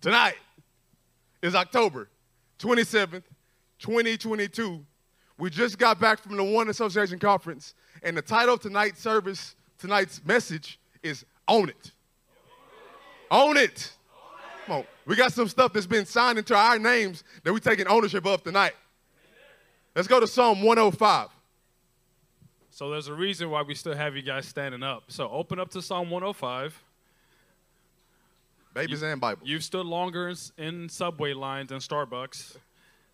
Tonight is October 27th, 2022. We just got back from the One Association Conference, and the title of tonight's service, tonight's message is Own It. Own it. Come on. We got some stuff that's been signed into our names that we're taking ownership of tonight. Let's go to Psalm 105. So there's a reason why we still have you guys standing up. So open up to Psalm 105. Babies and Bible. You've stood longer in, subway lines than Starbucks.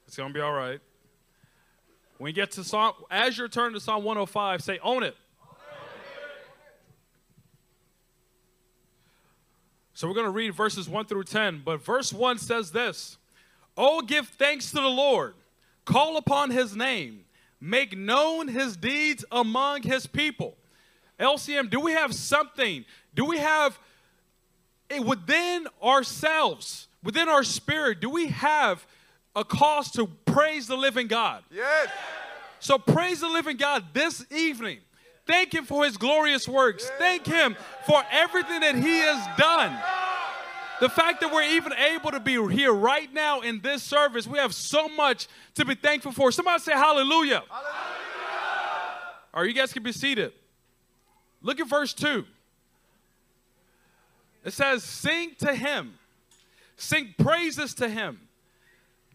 It's going to be all right. When you get to Psalm, as you're turning to Psalm 105, say, own it. So we're going to read verses 1 through 10. But verse 1 says this Oh, give thanks to the Lord, call upon his name, make known his deeds among his people. LCM, do we have something? Do we have within ourselves, within our spirit, do we have a cause to praise the living God? Yes. So praise the living God this evening. Thank Him for His glorious works. Thank Him for everything that He has done. The fact that we're even able to be here right now in this service, we have so much to be thankful for. Somebody say hallelujah. hallelujah. You guys can be seated. Look at verse 2. It says, Sing to Him, sing praises to Him,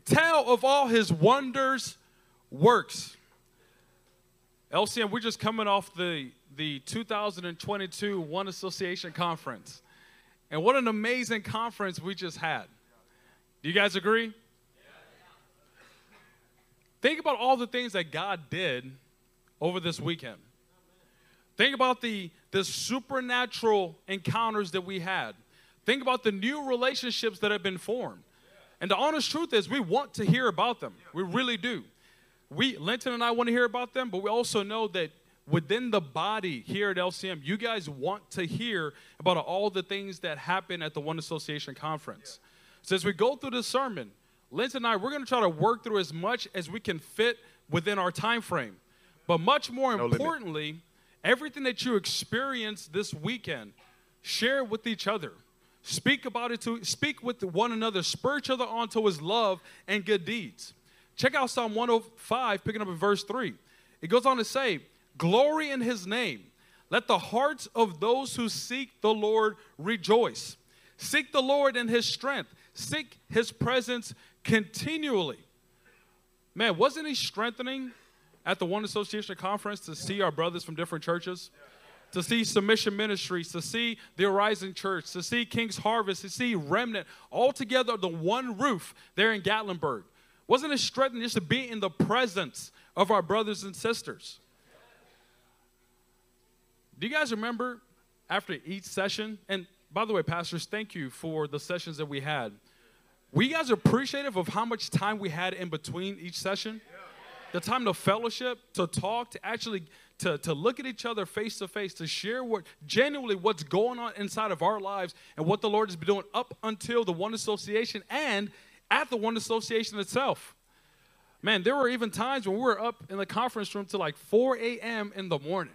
tell of all His wonders, works. LCM, we're just coming off the, the 2022 One Association Conference. And what an amazing conference we just had. Do you guys agree? Think about all the things that God did over this weekend. Think about the, the supernatural encounters that we had. Think about the new relationships that have been formed. And the honest truth is, we want to hear about them. We really do we Linton and I want to hear about them, but we also know that within the body here at LCM, you guys want to hear about all the things that happen at the One Association conference. So as we go through this sermon, Linton and I, we're going to try to work through as much as we can fit within our time frame. But much more no importantly, limit. Everything that you experience this weekend, share with each other. Speak about it to speak with one another, spur each other on to his love and good deeds. Check out Psalm 105, picking up in verse 3. It goes on to say, Glory in his name. Let the hearts of those who seek the Lord rejoice. Seek the Lord in his strength. Seek his presence continually. Man, wasn't he strengthening at the One Association Conference to see our brothers from different churches? To see Submission Ministries, to see the Horizon Church, to see King's Harvest, to see Remnant, all together under one roof there in Gatlinburg. Wasn't it strengthening just to be in the presence of our brothers and sisters? Do you guys remember after each session? And by the way, pastors, thank you for the sessions that we had. Were you guys appreciative of how much time we had in between each session? The time to fellowship, to talk, to actually to, to look at each other face to face, to share what genuinely what's going on inside of our lives and what the Lord has been doing up until the One Association and at the One Association itself. Man, there were even times when we were up in the conference room till like 4 a.m. in the morning.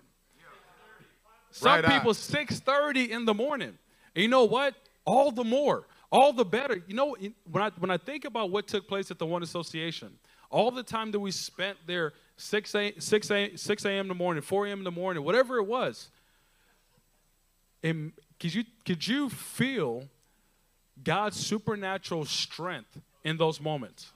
Some right people 6:30 in the morning. And you know what? All the more, all the better. You know, when I when I think about what took place at the One Association, all the time that we spent there 6 a, 6 a, 6 a.m. in the morning, 4 a.m. in the morning, whatever it was. And could you could you feel God's supernatural strength in those moments,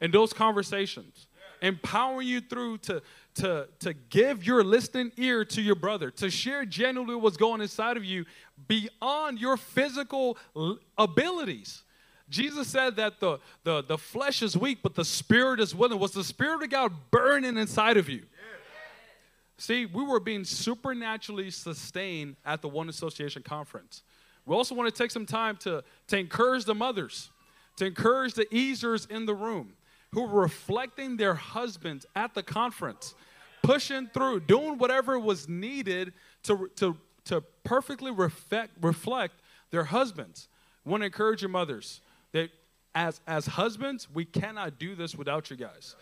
in those conversations, empowering you through to, to, to give your listening ear to your brother, to share genuinely what's going inside of you beyond your physical abilities. Jesus said that the, the, the flesh is weak, but the spirit is willing. Was the spirit of God burning inside of you? See, we were being supernaturally sustained at the One Association Conference. We also want to take some time to, to encourage the mothers, to encourage the easers in the room who were reflecting their husbands at the conference, pushing through, doing whatever was needed to, to, to perfectly reflect, reflect their husbands. I want to encourage your mothers that as, as husbands, we cannot do this without you guys.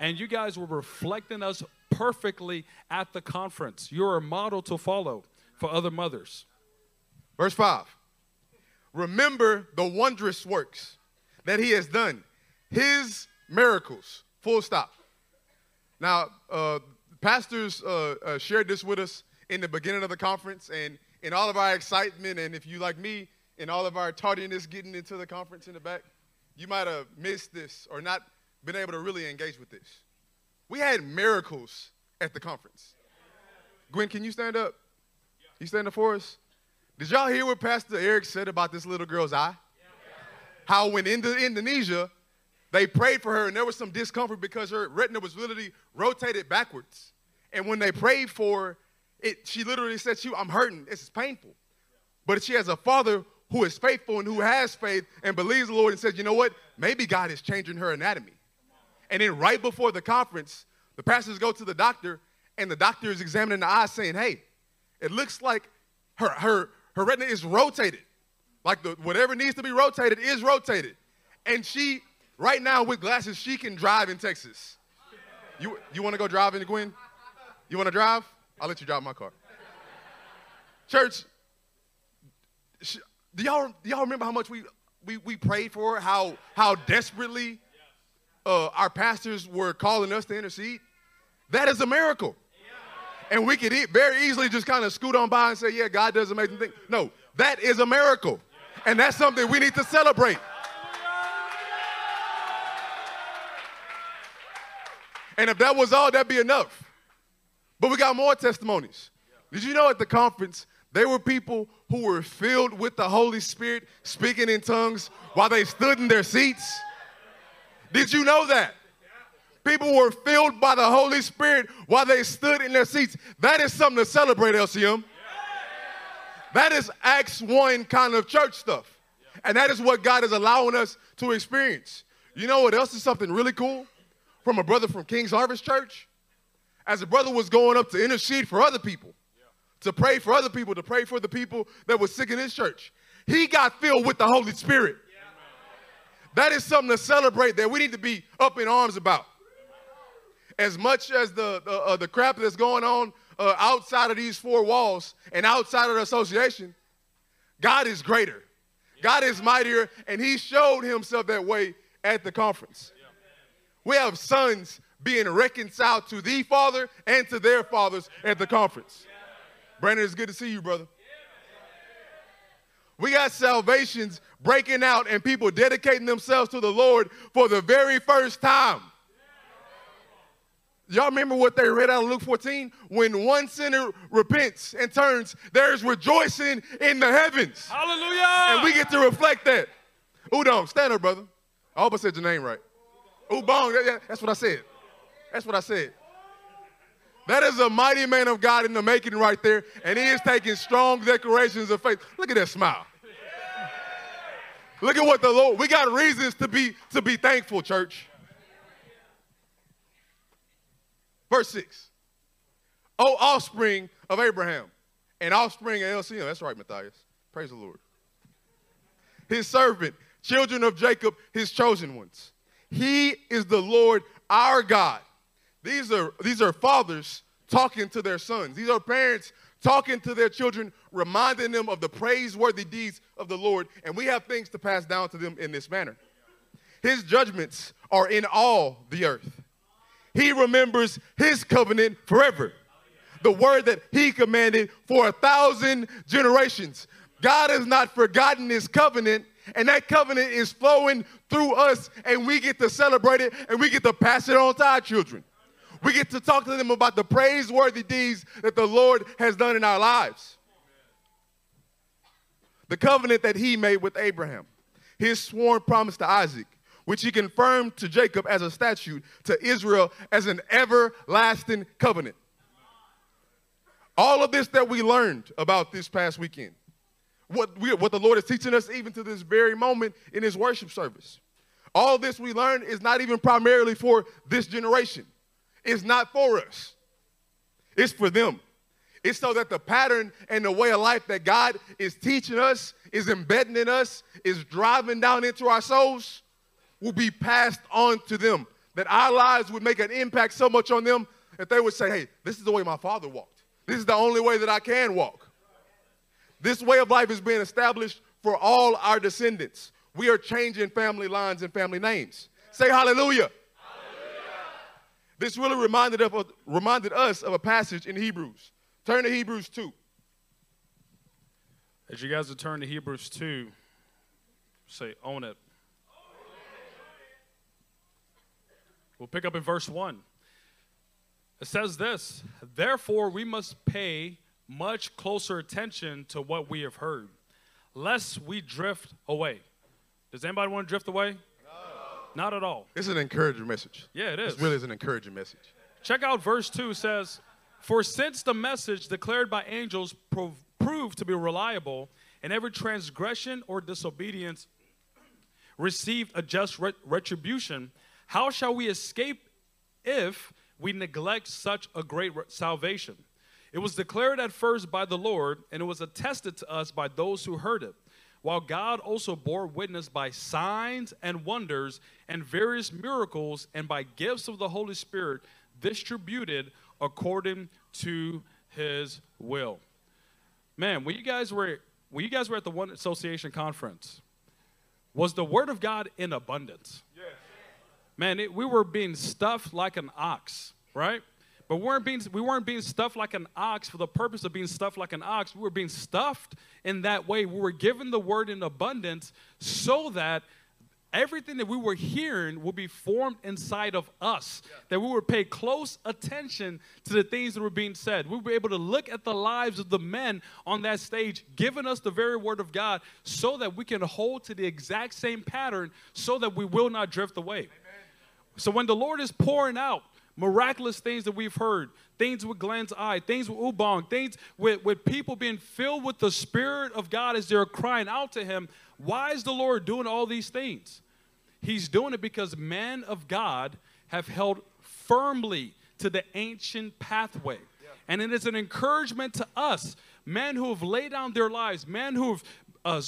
And you guys were reflecting us perfectly at the conference. You're a model to follow for other mothers. Verse 5 remember the wondrous works that he has done, his miracles, full stop. Now, uh, pastors uh, uh, shared this with us in the beginning of the conference, and in all of our excitement, and if you like me, in all of our tardiness getting into the conference in the back, you might have missed this or not been able to really engage with this. We had miracles at the conference. Gwen, can you stand up? You stand up for us? Did y'all hear what Pastor Eric said about this little girl's eye? How when in Indonesia, they prayed for her and there was some discomfort because her retina was literally rotated backwards. And when they prayed for her, it, she literally said, she, I'm hurting. This is painful. But she has a father who is faithful and who has faith and believes the Lord and says, you know what? Maybe God is changing her anatomy. And then right before the conference, the pastors go to the doctor and the doctor is examining the eye saying, hey, it looks like her, her, her retina is rotated. Like the, whatever needs to be rotated is rotated. And she, right now with glasses, she can drive in Texas. You, you want to go drive in Gwen? You want to drive? I'll let you drive my car. Church, do y'all, do y'all remember how much we, we, we prayed for? How, how desperately uh, our pastors were calling us to intercede? That is a miracle. And we could very easily just kind of scoot on by and say, yeah, God does amazing things. No, that is a miracle. And that's something we need to celebrate. And if that was all, that'd be enough. But we got more testimonies. Did you know at the conference, there were people who were filled with the Holy Spirit speaking in tongues while they stood in their seats? Did you know that? People were filled by the Holy Spirit while they stood in their seats. That is something to celebrate, LCM. That is Acts 1 kind of church stuff. And that is what God is allowing us to experience. You know what else is something really cool? From a brother from King's Harvest Church. As a brother was going up to intercede for other people, to pray for other people, to pray for the people that were sick in his church, he got filled with the Holy Spirit. That is something to celebrate that we need to be up in arms about as much as the, the, uh, the crap that's going on uh, outside of these four walls and outside of the association, God is greater. God is mightier, and He showed Himself that way at the conference. We have sons being reconciled to the Father and to their fathers at the conference. Brandon, it's good to see you, brother. We got salvations breaking out and people dedicating themselves to the Lord for the very first time. Y'all remember what they read out of Luke 14? When one sinner repents and turns, there's rejoicing in the heavens. Hallelujah. And we get to reflect that. Udong, stand up, brother. I hope I said your name right. Ubong, that's what I said. That's what I said. That is a mighty man of God in the making right there, and he is taking strong declarations of faith. Look at that smile. Look at what the Lord, we got reasons to be to be thankful, church. Verse 6. O offspring of Abraham and offspring of LCM. That's right, Matthias. Praise the Lord. His servant, children of Jacob, his chosen ones. He is the Lord our God. These are, these are fathers talking to their sons. These are parents talking to their children, reminding them of the praiseworthy deeds of the Lord. And we have things to pass down to them in this manner. His judgments are in all the earth. He remembers his covenant forever. The word that he commanded for a thousand generations. God has not forgotten his covenant, and that covenant is flowing through us, and we get to celebrate it and we get to pass it on to our children. We get to talk to them about the praiseworthy deeds that the Lord has done in our lives. The covenant that he made with Abraham, his sworn promise to Isaac, which he confirmed to Jacob as a statute, to Israel as an everlasting covenant. All of this that we learned about this past weekend, what, we, what the Lord is teaching us even to this very moment in his worship service. All this we learned is not even primarily for this generation. It's not for us. It's for them. It's so that the pattern and the way of life that God is teaching us, is embedding in us, is driving down into our souls, will be passed on to them. That our lives would make an impact so much on them that they would say, hey, this is the way my father walked. This is the only way that I can walk. This way of life is being established for all our descendants. We are changing family lines and family names. Say hallelujah. This really reminded, of, reminded us of a passage in Hebrews. Turn to Hebrews 2. As you guys turn to Hebrews 2, say, own it. We'll pick up in verse 1. It says this Therefore, we must pay much closer attention to what we have heard, lest we drift away. Does anybody want to drift away? No. Not at all. It's an encouraging message. Yeah, it is. It really is an encouraging message. Check out verse 2 says, For since the message declared by angels prov- proved to be reliable, and every transgression or disobedience received a just ret- retribution, how shall we escape if we neglect such a great re- salvation? It was declared at first by the Lord, and it was attested to us by those who heard it. While God also bore witness by signs and wonders and various miracles and by gifts of the Holy Spirit distributed according to his will. Man, when you guys were when you guys were at the One Association conference, was the word of God in abundance? Yes. Man, it, we were being stuffed like an ox, right? But we weren't, being, we weren't being stuffed like an ox for the purpose of being stuffed like an ox. We were being stuffed in that way. We were given the word in abundance so that everything that we were hearing would be formed inside of us, yeah. that we would pay close attention to the things that were being said. We were able to look at the lives of the men on that stage, giving us the very word of God, so that we can hold to the exact same pattern so that we will not drift away. Amen. So when the Lord is pouring out, miraculous things that we've heard, things with Glenn's eye, things with Ubong, things with, with people being filled with the Spirit of God as they're crying out to Him. Why is the Lord doing all these things? He's doing it because men of God have held firmly to the ancient pathway. Yeah. And it is an encouragement to us, men who have laid down their lives, men who have uh,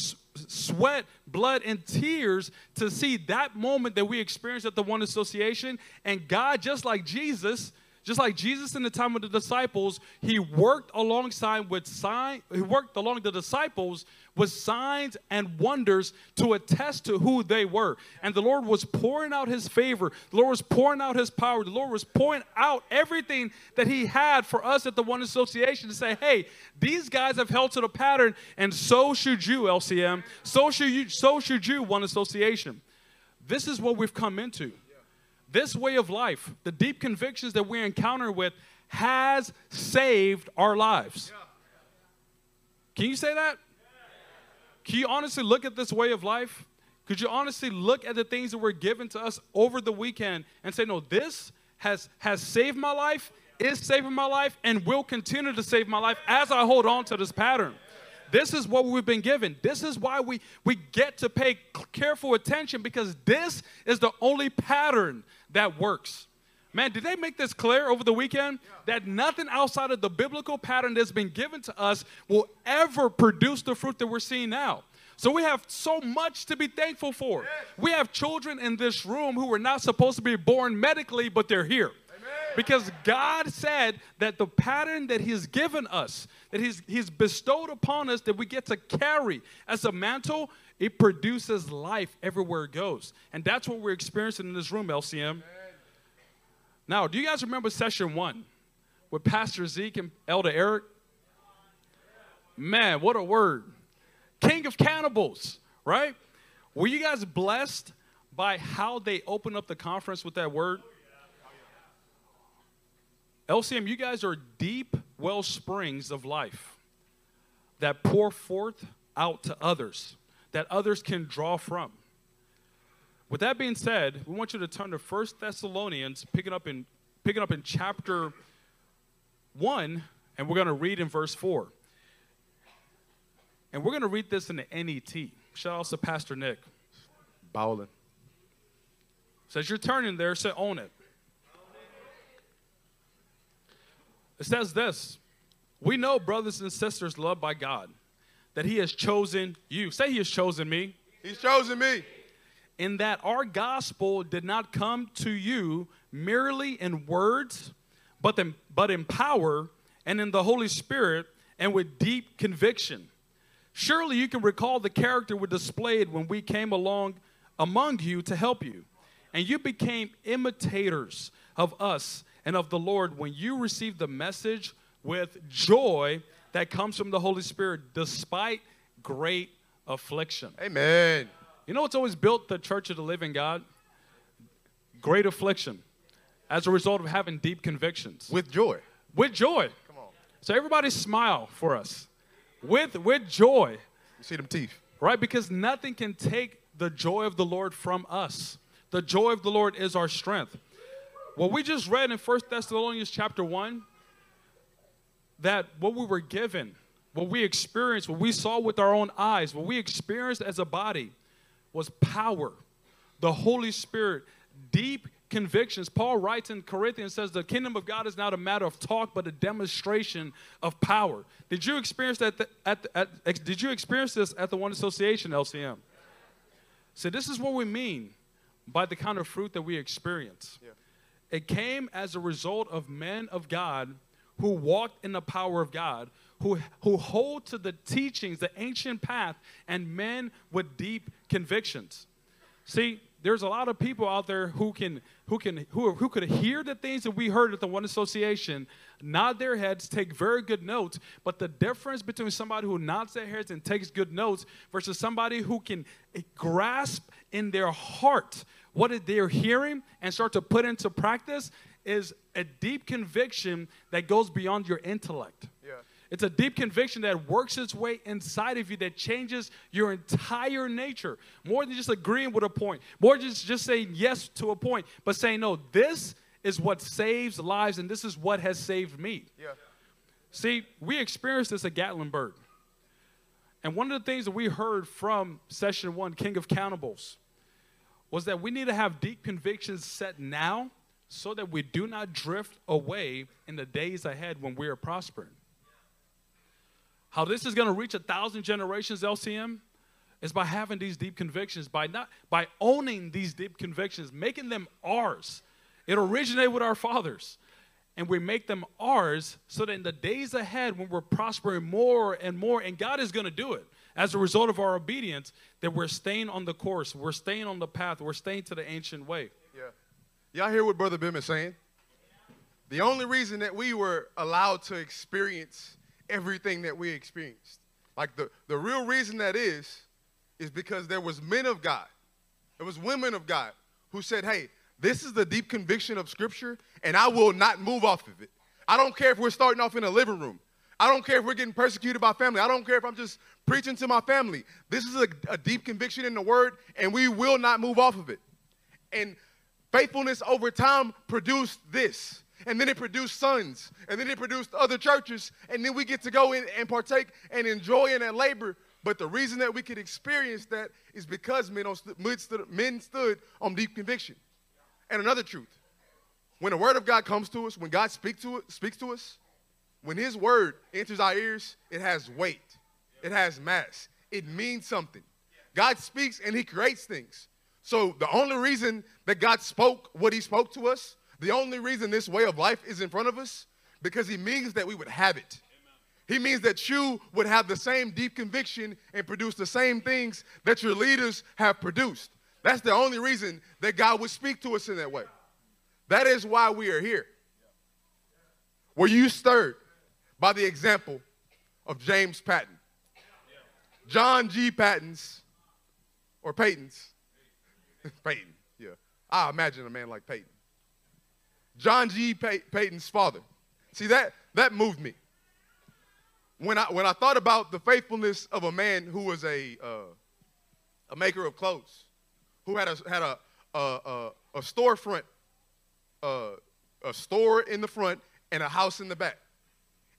sweat, blood, and tears to see that moment that we experienced at the One Association. And God, just like Jesus, just like Jesus in the time of the disciples, he worked alongside with sign, he worked along the disciples with signs and wonders to attest to who they were. And the Lord was pouring out his favor. The Lord was pouring out his power. The Lord was pouring out everything that he had for us at the One Association to say, hey, these guys have held to the pattern, and so should you, LCM. So should you, so should you, One Association. This is what we've come into. This way of life, the deep convictions that we encounter with, has saved our lives. Can you say that? Can you honestly look at this way of life? Could you honestly look at the things that were given to us over the weekend and say, no, this has, has saved my life, is saving my life, and will continue to save my life as I hold on to this pattern? This is what we've been given. This is why we, we get to pay careful attention because this is the only pattern that works. Man, did they make this clear over the weekend? That nothing outside of the biblical pattern that's been given to us will ever produce the fruit that we're seeing now. So we have so much to be thankful for. We have children in this room who were not supposed to be born medically, but they're here. Because God said that the pattern that He's given us, that He's, he's bestowed upon us, that we get to carry as a mantle, it produces life everywhere it goes. And that's what we're experiencing in this room, LCM. Amen. Now, do you guys remember session one with Pastor Zeke and Elder Eric? Man, what a word. King of cannibals, right? Were you guys blessed by how they opened up the conference with that word? LCM, you guys are deep well springs of life that pour forth out to others, that others can draw from. With that being said, we want you to turn to 1 Thessalonians, picking up in, picking up in chapter 1, and we're going to read in verse 4. And we're going to read this in the NET. Shout out to Pastor Nick. Bowling. Says you're turning there, say own it. It says this We know, brothers and sisters, loved by God, that He has chosen you. Say, He has chosen me. He's chosen me. In that our gospel did not come to you merely in words, but in, but in power and in the Holy Spirit and with deep conviction. Surely you can recall the character we displayed when we came along among you to help you. And you became imitators of us and of the Lord when you received the message with joy that comes from the Holy Spirit despite great affliction. Amen. You know what's always built the church of the living God? Great affliction as a result of having deep convictions. With joy. With joy. Come on. So everybody smile for us. With with joy, You see them teeth. right? Because nothing can take the joy of the Lord from us. The joy of the Lord is our strength. What we just read in 1 Thessalonians chapter 1 that what we were given, what we experienced, what we saw with our own eyes, what we experienced as a body was power, the Holy Spirit, deep convictions. Paul writes in Corinthians says the kingdom of God is not a matter of talk but a demonstration of power. Did you experience that the- at, the- at ex- did you experience this at the One Association LCM? So this is what we mean by the kind of fruit that we experience. Yeah. It came as a result of men of God who walked in the power of God, who, who hold to the teachings, the ancient path, and men with deep convictions. See, there's a lot of people out there who can who can who, who could hear the things that we heard at the one association, nod their heads, take very good notes. But the difference between somebody who nods their heads and takes good notes versus somebody who can grasp in their heart what they're hearing and start to put into practice is a deep conviction that goes beyond your intellect. Yeah. It's a deep conviction that works its way inside of you that changes your entire nature. More than just agreeing with a point, more than just, just saying yes to a point, but saying, no, this is what saves lives and this is what has saved me. Yeah. See, we experienced this at Gatlinburg. And one of the things that we heard from session one, King of Cannibals, was that we need to have deep convictions set now so that we do not drift away in the days ahead when we are prospering. How this is going to reach a thousand generations, LCM, is by having these deep convictions, by not by owning these deep convictions, making them ours. It originated with our fathers. And we make them ours so that in the days ahead, when we're prospering more and more, and God is going to do it as a result of our obedience, that we're staying on the course, we're staying on the path, we're staying to the ancient way. Y'all hear what Brother Bim is saying? The only reason that we were allowed to experience everything that we experienced, like the, the real reason that is, is because there was men of God, there was women of God who said, hey, this is the deep conviction of Scripture, and I will not move off of it. I don't care if we're starting off in a living room. I don't care if we're getting persecuted by family. I don't care if I'm just preaching to my family. This is a, a deep conviction in the Word, and we will not move off of it. And faithfulness over time produced this. And then it produced sons. And then it produced other churches. And then we get to go in and partake and enjoy in that labor. But the reason that we could experience that is because men, men, stood, men stood on deep conviction. And another truth when the word of God comes to us, when God speak to it, speaks to us, when his word enters our ears, it has weight, it has mass, it means something. God speaks and he creates things. So the only reason that God spoke what he spoke to us, the only reason this way of life is in front of us, because he means that we would have it. He means that you would have the same deep conviction and produce the same things that your leaders have produced. That's the only reason that God would speak to us in that way. That is why we are here. Were you stirred by the example of James Patton? John G. Patton's, or Paton's, Paton, yeah. I imagine a man like Paton. John G. Pey- Paton's father. See, that, that moved me. When I, when I thought about the faithfulness of a man who was a, uh, a maker of clothes, who had a, had a, a, a, a storefront, uh, a store in the front and a house in the back.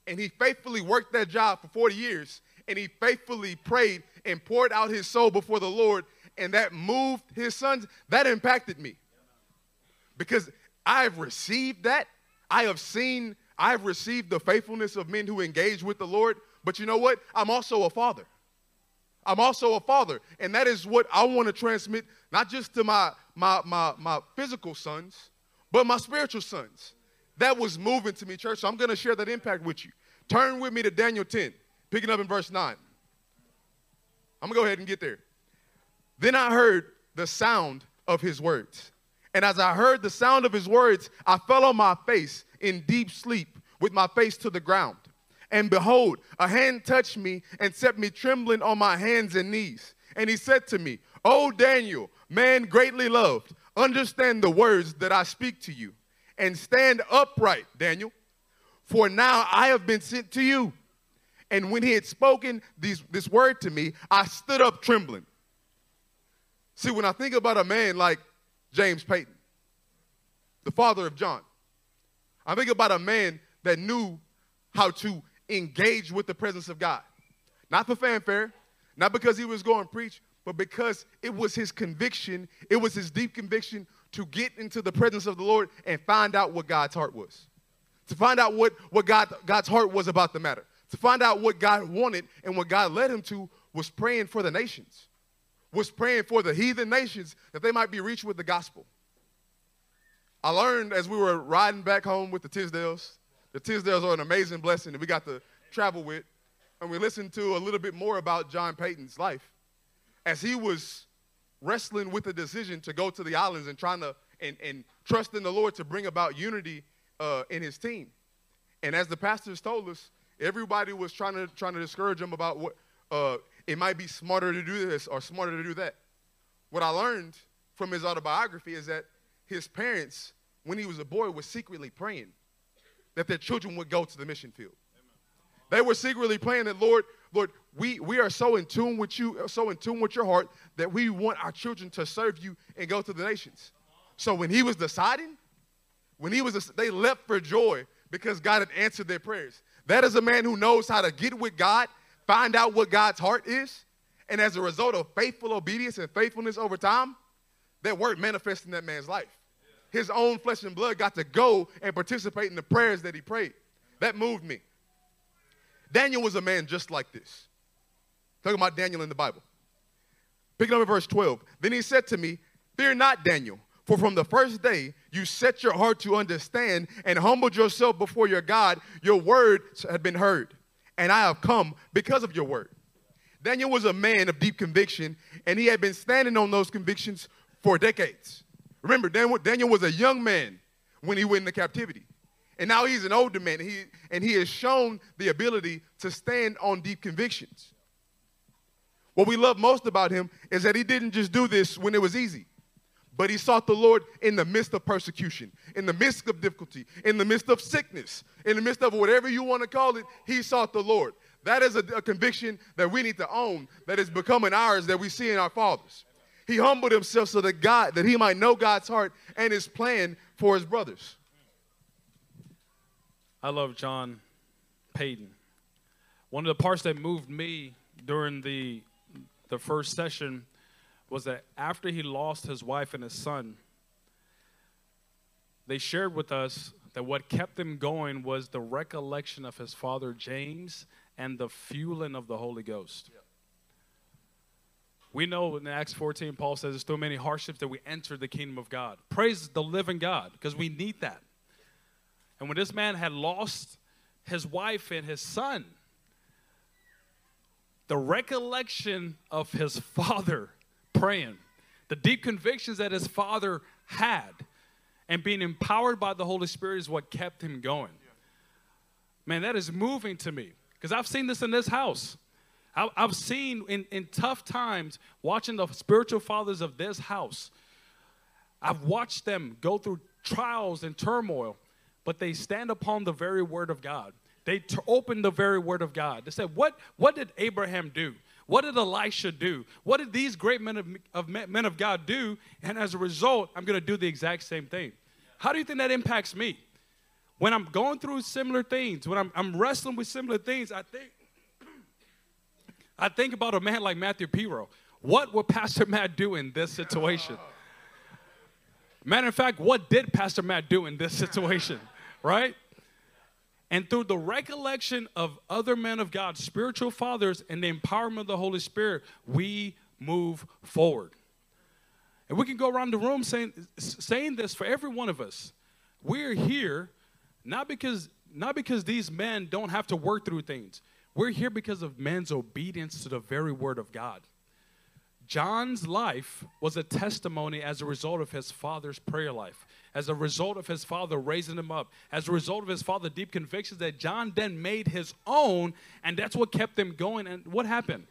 And he faithfully worked that job for 40 years, and he faithfully prayed and poured out his soul before the Lord, and that moved his sons. That impacted me because I've received that. I have seen, I've received the faithfulness of men who engage with the Lord. But you know what? I'm also a father. I'm also a father. And that is what I want to transmit, not just to my, my, my, my physical sons, but my spiritual sons. That was moving to me, church. So I'm going to share that impact with you. Turn with me to Daniel 10, picking up in verse 9. I'm going to go ahead and get there. Then I heard the sound of his words. And as I heard the sound of his words, I fell on my face in deep sleep with my face to the ground. And behold, a hand touched me and set me trembling on my hands and knees. And he said to me, O Daniel, man greatly loved, understand the words that I speak to you, and stand upright, Daniel, for now I have been sent to you. And when he had spoken these, this word to me, I stood up trembling. See, when I think about a man like James Paton, the father of John, I think about a man that knew how to engage with the presence of God. Not for fanfare, not because he was going to preach, but because it was his conviction, it was his deep conviction to get into the presence of the Lord and find out what God's heart was. To find out what, what God, God's heart was about the matter. To find out what God wanted and what God led him to was praying for the nations was praying for the heathen nations that they might be reached with the gospel. I learned as we were riding back home with the Tisdales. The Tisdales are an amazing blessing that we got to travel with. And we listened to a little bit more about John Paton's life as he was wrestling with the decision to go to the islands and trying to and, and trust in the Lord to bring about unity uh, in his team. And as the pastors told us, everybody was trying to trying to discourage him about what uh, it might be smarter to do this or smarter to do that. What I learned from his autobiography is that his parents, when he was a boy, were secretly praying that their children would go to the mission field. They were secretly praying that, Lord, Lord, we, we are so in tune with you, so in tune with your heart that we want our children to serve you and go to the nations. So when he was deciding, when he was, they leapt for joy because God had answered their prayers. That is a man who knows how to get with God find out what God's heart is, and as a result of faithful obedience and faithfulness over time, that word manifests in that man's life. His own flesh and blood got to go and participate in the prayers that he prayed. That moved me. Daniel was a man just like this. Talking about Daniel in the Bible. Picking up at verse 12. Then he said to me, Fear not, Daniel, for from the first day you set your heart to understand and humbled yourself before your God, your word had been heard and I have come because of your word. Daniel was a man of deep conviction, and he had been standing on those convictions for decades. Remember, Daniel was a young man when he went into captivity. And now he's an older man, and he, and he has shown the ability to stand on deep convictions. What we love most about him is that he didn't just do this when it was easy, but he sought the Lord in the midst of persecution, in the midst of difficulty, in the midst of sickness, in the midst of whatever you want to call it, he sought the Lord. That is a, a conviction that we need to own, that is becoming ours, that we see in our fathers. He humbled himself so that God, that he might know God's heart and his plan for his brothers. I love John Paton. One of the parts that moved me during the the first session was that after he lost his wife and his son, they shared with us that what kept him going was the recollection of his father James and the fueling of the Holy Ghost. We know in Acts 14, Paul says It's through many hardships that we enter the kingdom of God. Praise the living God, because we need that. And when this man had lost his wife and his son, the recollection of his father praying, the deep convictions that his father had, and being empowered by the Holy Spirit is what kept him going. Man, that is moving to me because I've seen this in this house. I've seen in, in tough times watching the spiritual fathers of this house. I've watched them go through trials and turmoil, but they stand upon the very word of God. They t- open the very word of God. They said, what, what did Abraham do? What did Elisha do? What did these great men of, of men of God do? And as a result, I'm going to do the exact same thing. How do you think that impacts me? When I'm going through similar things, when I'm, I'm wrestling with similar things, I think I think about a man like Matthew Pero. What would Pastor Matt do in this situation? Matter of fact, what did Pastor Matt do in this situation? Right? And through the recollection of other men of God, spiritual fathers, and the empowerment of the Holy Spirit, we move forward. And we can go around the room saying, saying this for every one of us. We're here not because, not because these men don't have to work through things. We're here because of men's obedience to the very word of God. John's life was a testimony as a result of his father's prayer life, as a result of his father raising him up, as a result of his father deep convictions that John then made his own, and that's what kept them going. And what happened?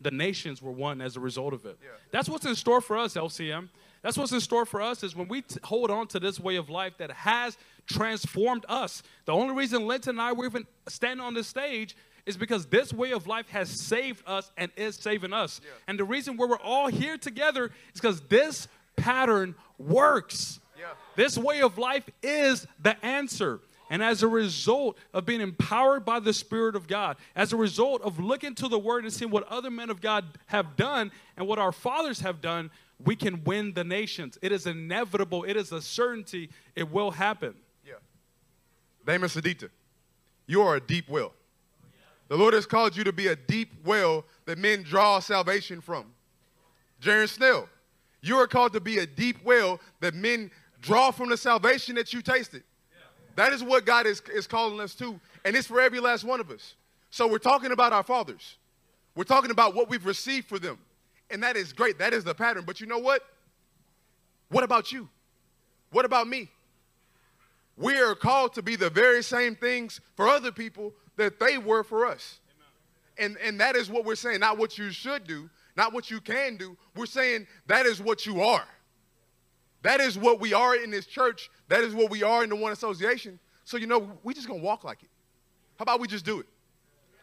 The nations were won as a result of it. Yeah. That's what's in store for us, LCM. That's what's in store for us is when we t- hold on to this way of life that has transformed us. The only reason Linton and I were even standing on this stage is because this way of life has saved us and is saving us. Yeah. And the reason why we're all here together is because this pattern works. Yeah. This way of life is the answer. And as a result of being empowered by the Spirit of God, as a result of looking to the Word and seeing what other men of God have done and what our fathers have done, we can win the nations. It is inevitable, it is a certainty, it will happen. Yeah. Damon Sadita, you are a deep well. The Lord has called you to be a deep well that men draw salvation from. Jaron Snell, you are called to be a deep well that men draw from the salvation that you tasted. That is what God is, is calling us to, and it's for every last one of us. So we're talking about our fathers. We're talking about what we've received for them. And that is great. That is the pattern. But you know what? What about you? What about me? We are called to be the very same things for other people that they were for us. And, and that is what we're saying, not what you should do, not what you can do. We're saying that is what you are. That is what we are in this church. That is what we are in the One Association. So, you know, we just gonna walk like it. How about we just do it?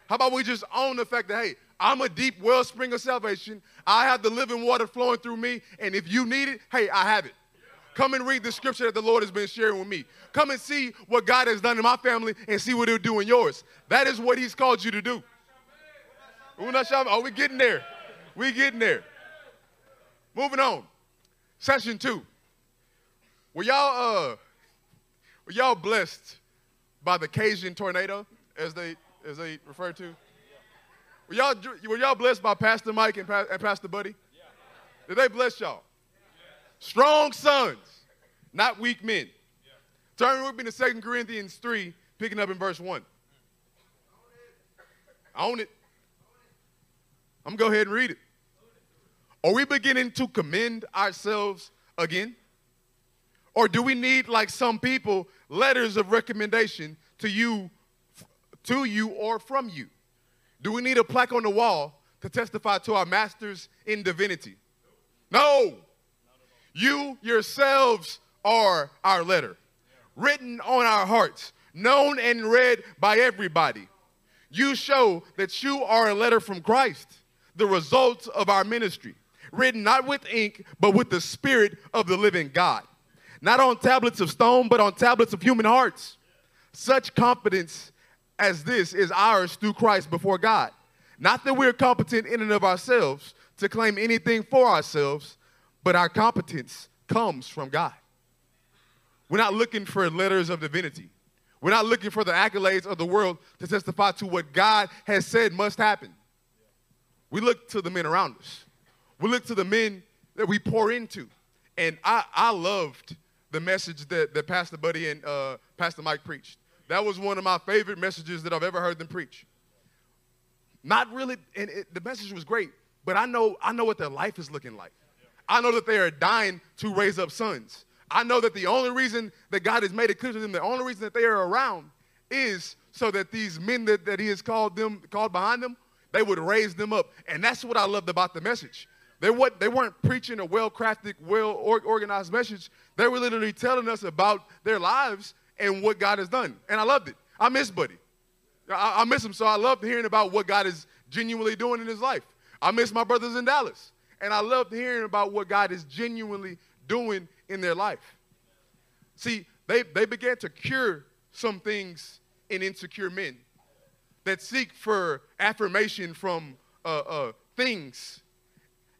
How about we just own the fact that, hey, I'm a deep wellspring of salvation. I have the living water flowing through me. And if you need it, hey, I have it. Come and read the scripture that the Lord has been sharing with me. Come and see what God has done in my family and see what He'll do in yours. That is what He's called you to do. Oh, we getting there. We getting there. Moving on. Session two. Were y'all uh were y'all blessed by the Cajun tornado, as they as they refer to? Were y'all were y'all blessed by Pastor Mike and, and Pastor Buddy? Did they bless y'all? Strong sons, not weak men. Turn with me to 2 Corinthians 3, picking up in verse 1. Own it. I'm going to go ahead and read it. Are we beginning to commend ourselves again? Or do we need, like some people, letters of recommendation to you, to you or from you? Do we need a plaque on the wall to testify to our masters in divinity? No. You yourselves are our letter, written on our hearts, known and read by everybody. You show that you are a letter from Christ, the result of our ministry, written not with ink, but with the Spirit of the living God. Not on tablets of stone, but on tablets of human hearts. Such confidence as this is ours through Christ before God. Not that we're competent in and of ourselves to claim anything for ourselves, but our competence comes from God. We're not looking for letters of divinity. We're not looking for the accolades of the world to testify to what God has said must happen. We look to the men around us. We look to the men that we pour into. And I, I loved the message that, that Pastor Buddy and uh, Pastor Mike preached. That was one of my favorite messages that I've ever heard them preach. Not really, and it, the message was great, but I know, I know what their life is looking like. I know that they are dying to raise up sons. I know that the only reason that God has made it clear to them, the only reason that they are around is so that these men that, that He has called them, called behind them, they would raise them up. And that's what I loved about the message. They, what, they weren't preaching a well crafted, well organized message. They were literally telling us about their lives and what God has done. And I loved it. I miss Buddy. I, I miss him, so I loved hearing about what God is genuinely doing in his life. I miss my brothers in Dallas. And I loved hearing about what God is genuinely doing in their life. See, they, they began to cure some things in insecure men that seek for affirmation from uh, uh, things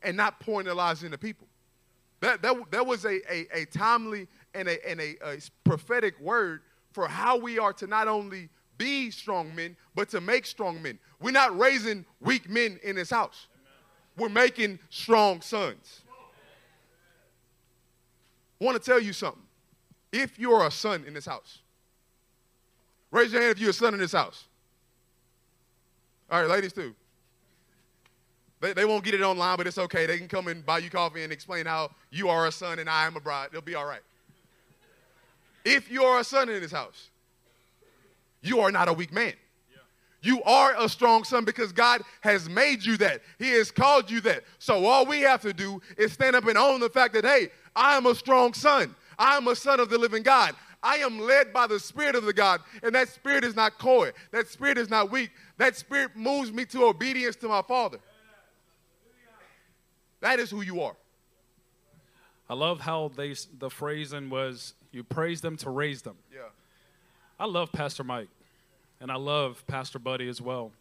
and not pouring their lives into people. That, that, that was a, a, a timely and, a, and a, a prophetic word for how we are to not only be strong men, but to make strong men. We're not raising weak men in this house we're making strong sons. I want to tell you something. If you're a son in this house, raise your hand if you're a son in this house. All right, ladies too. They, they won't get it online, but it's okay. They can come and buy you coffee and explain how you are a son and I am a bride. They'll be all right. If you are a son in this house, you are not a weak man. You are a strong son because God has made you that. He has called you that. So all we have to do is stand up and own the fact that, hey, I am a strong son. I am a son of the living God. I am led by the Spirit of the God, and that Spirit is not coy. That Spirit is not weak. That Spirit moves me to obedience to my Father. That is who you are. I love how they the phrasing was you praise them to raise them. Yeah. I love Pastor Mike, and I love Pastor Buddy as well.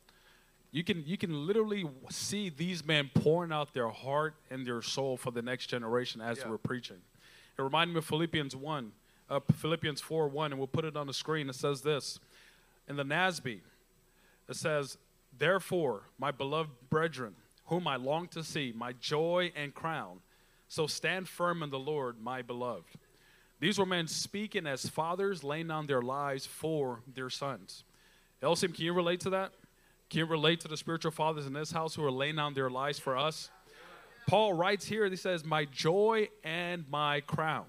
You can you can literally see these men pouring out their heart and their soul for the next generation as Yeah. we're preaching. It reminded me of Philippians one, uh, Philippians four one, and we'll put it on the screen. It says this in the NASB. It says, "Therefore, my beloved brethren, whom I long to see, my joy and crown, so stand firm in the Lord, my beloved." These were men speaking as fathers, laying down their lives for their sons. LCM, can you relate to that? Can you relate to the spiritual fathers in this house who are laying down their lives for us? Paul writes here, he says, My joy and my crown.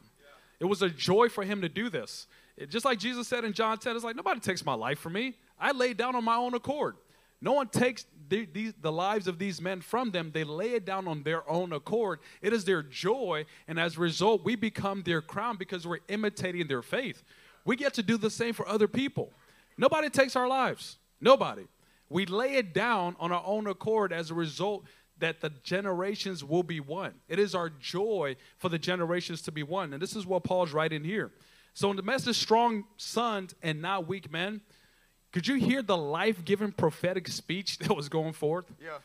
It was a joy for him to do this. It- just like Jesus said in John 10, it's like, nobody takes my life from me. I lay down on my own accord. No one takes the, the lives of these men from them. They lay it down on their own accord. It is their joy, and as a result, we become their crown because we're imitating their faith. We get to do the same for other people. Nobody takes our lives. Nobody. We lay it down on our own accord as a result that the generations will be one. It is our joy for the generations to be one. And this is what Paul's writing here. So in the message, strong sons and not weak men, could you hear the life-giving prophetic speech that was going forth? Yeah.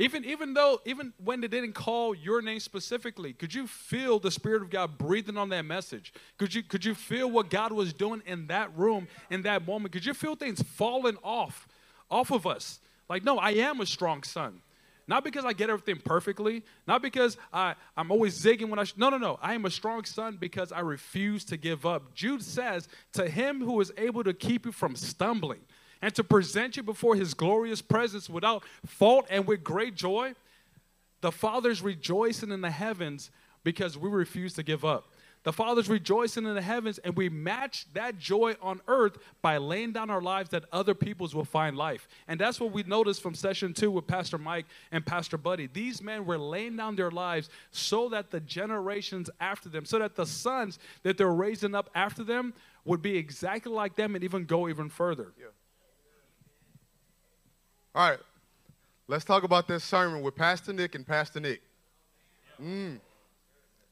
Even, even though, even when they didn't call your name specifically, could you feel the Spirit of God breathing on that message? Could you, could you feel what God was doing in that room, in that moment? Could you feel things falling off, off of us? Like, no, I am a strong son. Not because I get everything perfectly, not because I, I'm always zigging when I. Sh- no, no, no. I am a strong son because I refuse to give up. Jude says, To him who is able to keep you from stumbling and to present you before his glorious presence without fault and with great joy, the Father's rejoicing in the heavens because we refuse to give up. The Father's rejoicing in the heavens, and we match that joy on earth by laying down our lives that other peoples will find life. And that's what we noticed from session two with Pastor Mike and Pastor Buddy. These men were laying down their lives so that the generations after them, so that the sons that they're raising up after them would be exactly like them and even go even further. All right. Let's talk about this sermon with Pastor Nick and Pastor Nick. Mm.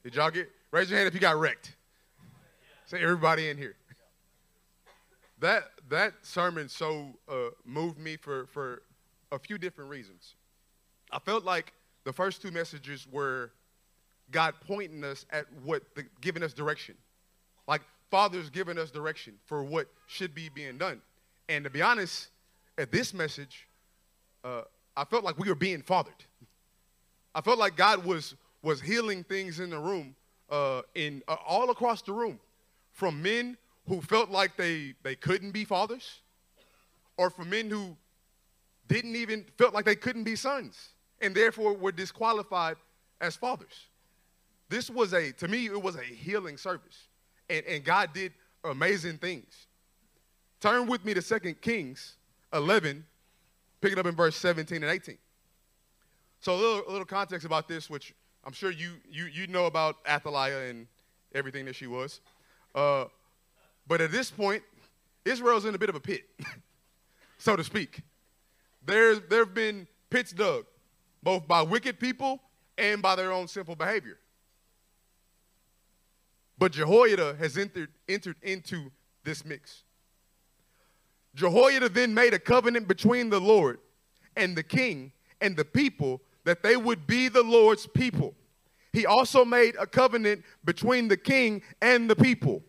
Did y'all get? Raise your hand if you got wrecked. Say everybody in here. That that sermon so uh, moved me for for a few different reasons. I felt like the first two messages were God pointing us at what the, giving us direction, like fathers giving us direction for what should be being done. And to be honest, at this message, uh, I felt like we were being fathered. I felt like God was was healing things in the room, uh, in uh, all across the room, from men who felt like they they couldn't be fathers, or from men who didn't even felt like they couldn't be sons, and therefore were disqualified as fathers. This was a to me it was a healing service, and and God did amazing things. Turn with me to 2 Kings 11, pick it up in verse 17 and 18. So a little, a little context about this, which I'm sure you, you, you know about Athaliah and everything that she was. Uh, but at this point, Israel's in a bit of a pit, so to speak. There, there have been pits dug, both by wicked people and by their own sinful behavior. But Jehoiada has entered, entered into this mix. Jehoiada then made a covenant between the Lord and the king and the people that they would be the Lord's people. He also made a covenant between the king and the people.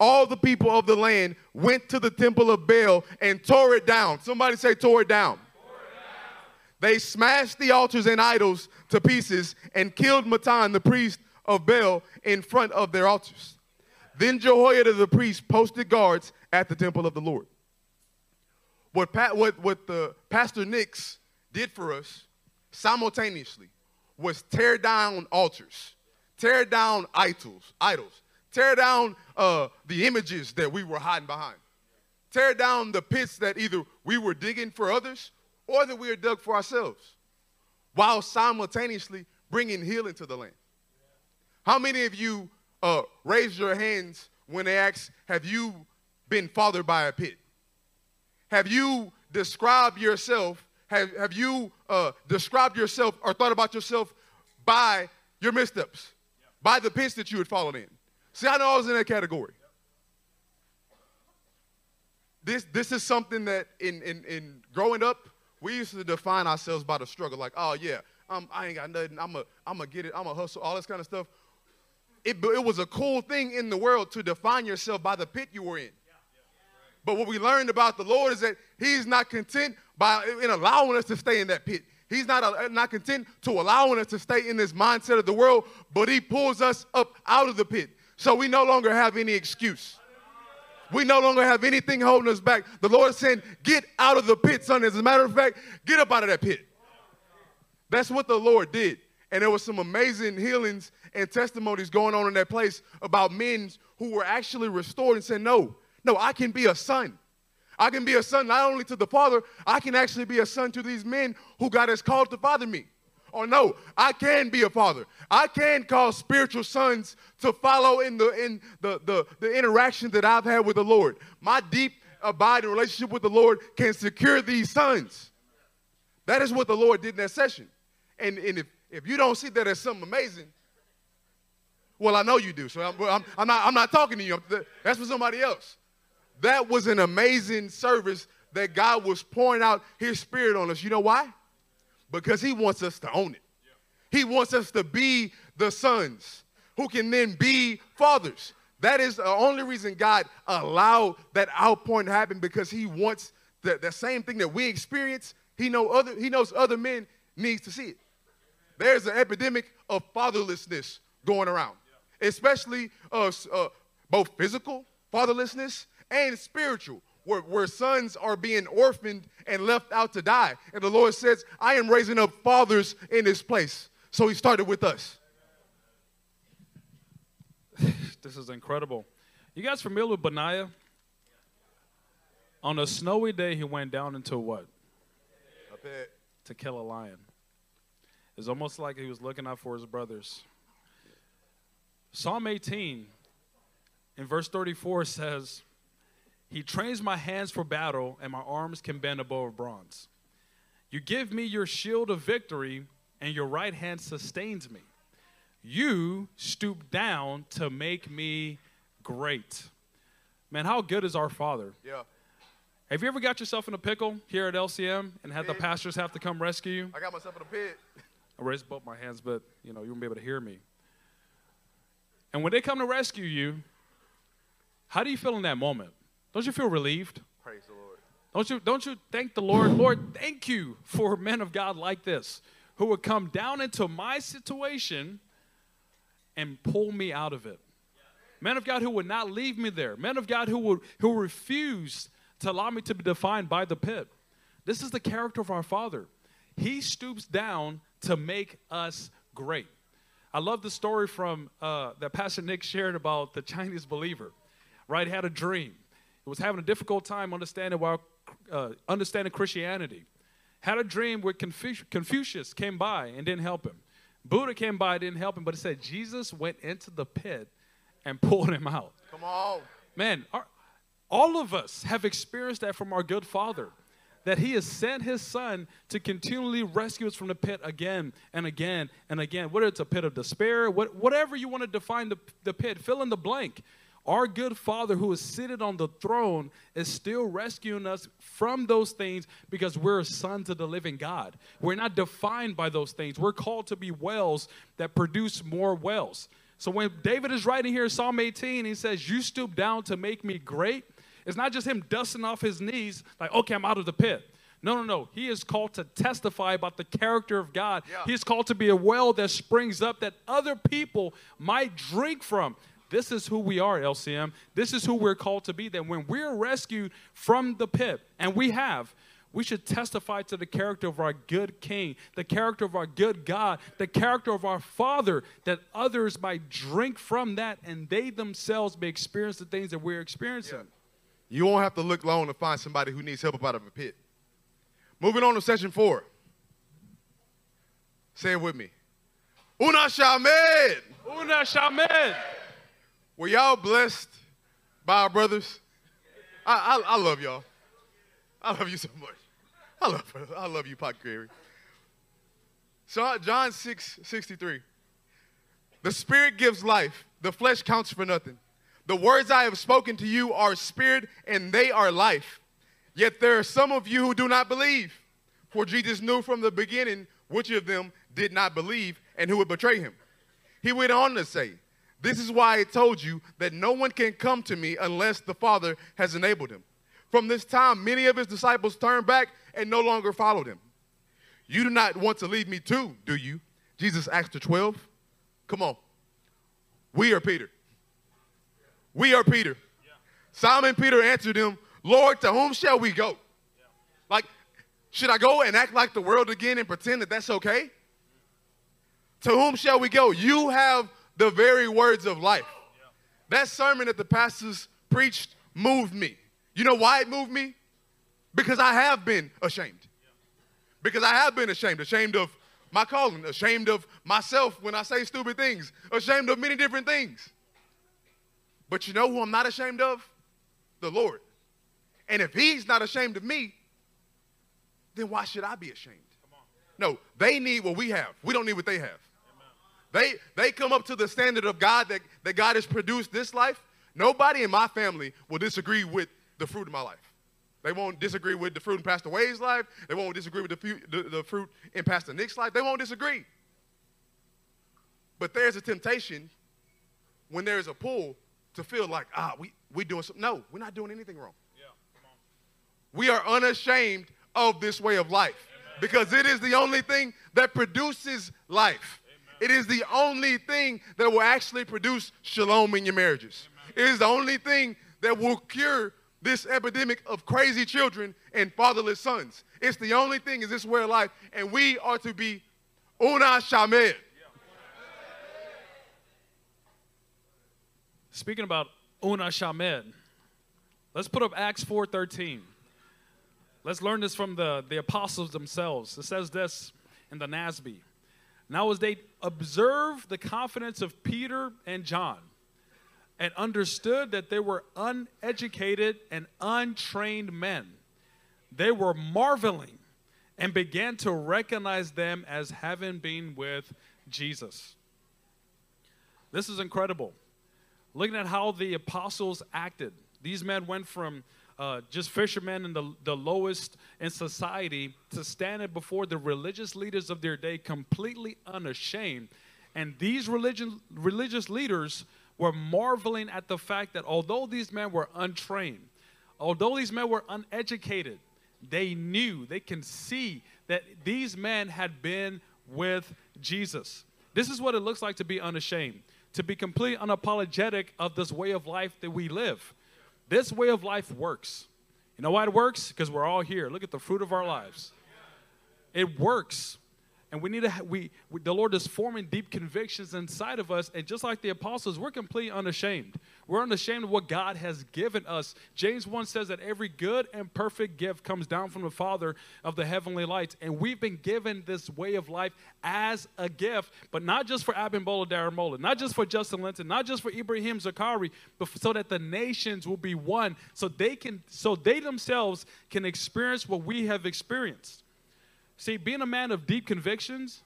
All the people of the land went to the temple of Baal and tore it down. Somebody say, tore it down. They smashed the altars and idols to pieces and killed Mattan, the priest of Baal, in front of their altars. Then Jehoiada the priest posted guards at the temple of the Lord. What, Pat, what, what the Pastor Nix did for us simultaneously was tear down altars, tear down idols, idols, tear down uh, the images that we were hiding behind, tear down the pits that either we were digging for others or that we were dug for ourselves, while simultaneously bringing healing to the land. How many of you uh, raised your hands when they asked, Have you been fathered by a pit? Have you described yourself? Have, have you uh, described yourself or thought about yourself by your missteps, by the pits that you had fallen in? See, I know I was in that category. This, this is something that in, in, in growing up, we used to define ourselves by the struggle. Like, oh, yeah, um, I ain't got nothing. I'm going I'm to get it. I'm going to hustle, all this kind of stuff. It, it was a cool thing in the world to define yourself by the pit you were in. But what we learned about the Lord is that He's not content by in allowing us to stay in that pit. He's not, uh, not content to allowing us to stay in this mindset of the world, but He pulls us up out of the pit. So we no longer have any excuse. We no longer have anything holding us back. The Lord is saying, Get out of the pit, son. As a matter of fact, get up out of that pit. That's what the Lord did. And there was some amazing healings and testimonies going on in that place about men who were actually restored and said, No, no, I can be a son. I can be a son not only to the Father, I can actually be a son to these men who God has called to father me. Or no, I can be a father. I can call spiritual sons to follow in the in the, the, the interaction that I've had with the Lord. My deep abiding relationship with the Lord can secure these sons. That is what the Lord did in that session. And, and if, if you don't see that as something amazing, well, I know you do. So I'm, I'm, I'm not, I'm not talking to you. That's for somebody else that was an amazing service that God was pouring out his spirit on us. You know why? Because he wants us to own it. He wants us to be the sons who can then be fathers. That is the only reason God allowed that outpouring to happen because he wants the, the same thing that we experience. He, know other, he knows other men needs to see it. There's an epidemic of fatherlessness going around, especially uh, uh, both physical fatherlessness and spiritual, where, where sons are being orphaned and left out to die. And the Lord says, I am raising up fathers in this place. So he started with us. this is incredible. You guys familiar with Benaiah? On a snowy day, he went down into what? A pit. To kill a lion. It's almost like he was looking out for his brothers. Psalm 18 in verse 34 says, he trains my hands for battle, and my arms can bend a bow of bronze. You give me your shield of victory, and your right hand sustains me. You stoop down to make me great. Man, how good is our Father? Yeah. Have you ever got yourself in a pickle here at LCM and had the pastors have to come rescue you? I got myself in a pit. I raised both my hands, but you know you won't be able to hear me. And when they come to rescue you, how do you feel in that moment? Don't you feel relieved? Praise the Lord. Don't you, don't you thank the Lord? Lord, thank you for men of God like this who would come down into my situation and pull me out of it. Men of God who would not leave me there. Men of God who would who refuse to allow me to be defined by the pit. This is the character of our Father. He stoops down to make us great. I love the story from uh, that Pastor Nick shared about the Chinese believer. Right, he had a dream was having a difficult time understanding, why, uh, understanding Christianity. Had a dream where Confucius came by and didn't help him. Buddha came by, didn't help him, but it said Jesus went into the pit and pulled him out. Come on. Man, our, all of us have experienced that from our good Father. That he has sent his son to continually rescue us from the pit again and again and again. Whether it's a pit of despair, what, whatever you want to define the, the pit, fill in the blank. Our good Father who is seated on the throne is still rescuing us from those things because we're sons of the living God. We're not defined by those things. We're called to be wells that produce more wells. So when David is writing here in Psalm 18, he says, You stoop down to make me great. It's not just him dusting off his knees, like, okay, I'm out of the pit. No, no, no. He is called to testify about the character of God. Yeah. He is called to be a well that springs up that other people might drink from. This is who we are, LCM. This is who we're called to be. That when we're rescued from the pit, and we have, we should testify to the character of our good King, the character of our good God, the character of our Father, that others might drink from that and they themselves may experience the things that we're experiencing. You won't have to look long to find somebody who needs help up out of a pit. Moving on to session four. Say it with me. Unashamed. Una Shamed. Were y'all blessed by our brothers? I, I, I love y'all. I love you so much. I love, I love you, Pot Gary. So John 6, 63. The spirit gives life. The flesh counts for nothing. The words I have spoken to you are spirit and they are life. Yet there are some of you who do not believe. For Jesus knew from the beginning which of them did not believe and who would betray him. He went on to say, This is why I told you that no one can come to me unless the Father has enabled him. From this time, many of his disciples turned back and no longer followed him. You do not want to leave me too, do you? Jesus asked the 12. Come on. We are Peter. We are Peter. Yeah. Simon Peter answered him, Lord, to whom shall we go? Yeah. Like, should I go and act like the world again and pretend that that's okay? To whom shall we go? You have the very words of life. That sermon that the pastors preached moved me. You know why it moved me? Because I have been ashamed. Because I have been ashamed, ashamed of my calling, ashamed of myself when I say stupid things, ashamed of many different things. But you know who I'm not ashamed of? The Lord. And if He's not ashamed of me, then why should I be ashamed? No, they need what we have. We don't need what they have. They, they come up to the standard of God that, that God has produced this life. Nobody in my family will disagree with the fruit of my life. They won't disagree with the fruit in Pastor Wade's life. They won't disagree with the, the, the fruit in Pastor Nick's life. They won't disagree. But there's a temptation when there's a pull to feel like, ah, we, we doing something. No, we're not doing anything wrong. Yeah, we are unashamed of this way of life Amen. because it is the only thing that produces life. It is the only thing that will actually produce shalom in your marriages. It is the only thing that will cure this epidemic of crazy children and fatherless sons. It's the only thing is this way of life, and we are to be unashamed. Speaking about unashamed, let's put up Acts 4.13. Let's learn this from the, the apostles themselves. It says this in the NASB. Now as they observed the confidence of Peter and John, and understood that they were uneducated and untrained men. They were marveling and began to recognize them as having been with Jesus. This is incredible. Looking at how the apostles acted, these men went from uh, just fishermen in the, the lowest in society to standing before the religious leaders of their day completely unashamed. And these religion, religious leaders were marveling at the fact that although these men were untrained, although these men were uneducated, they knew, they can see that these men had been with Jesus. This is what it looks like to be unashamed, to be completely unapologetic of this way of life that we live. This way of life works. You know why it works? Because we're all here. Look at the fruit of our lives. It works and we need to, we, we, the Lord is forming deep convictions inside of us. And just like the apostles, we're completely unashamed. We're unashamed of what God has given us. James 1 says that every good and perfect gift comes down from the Father of the heavenly lights. And we've been given this way of life as a gift, but not just for Abimbola Daramola, not just for Justin Linton, not just for Ibrahim Zakari, but so that the nations will be one, so they can, so they themselves can experience what we have experienced. See, being a man of deep convictions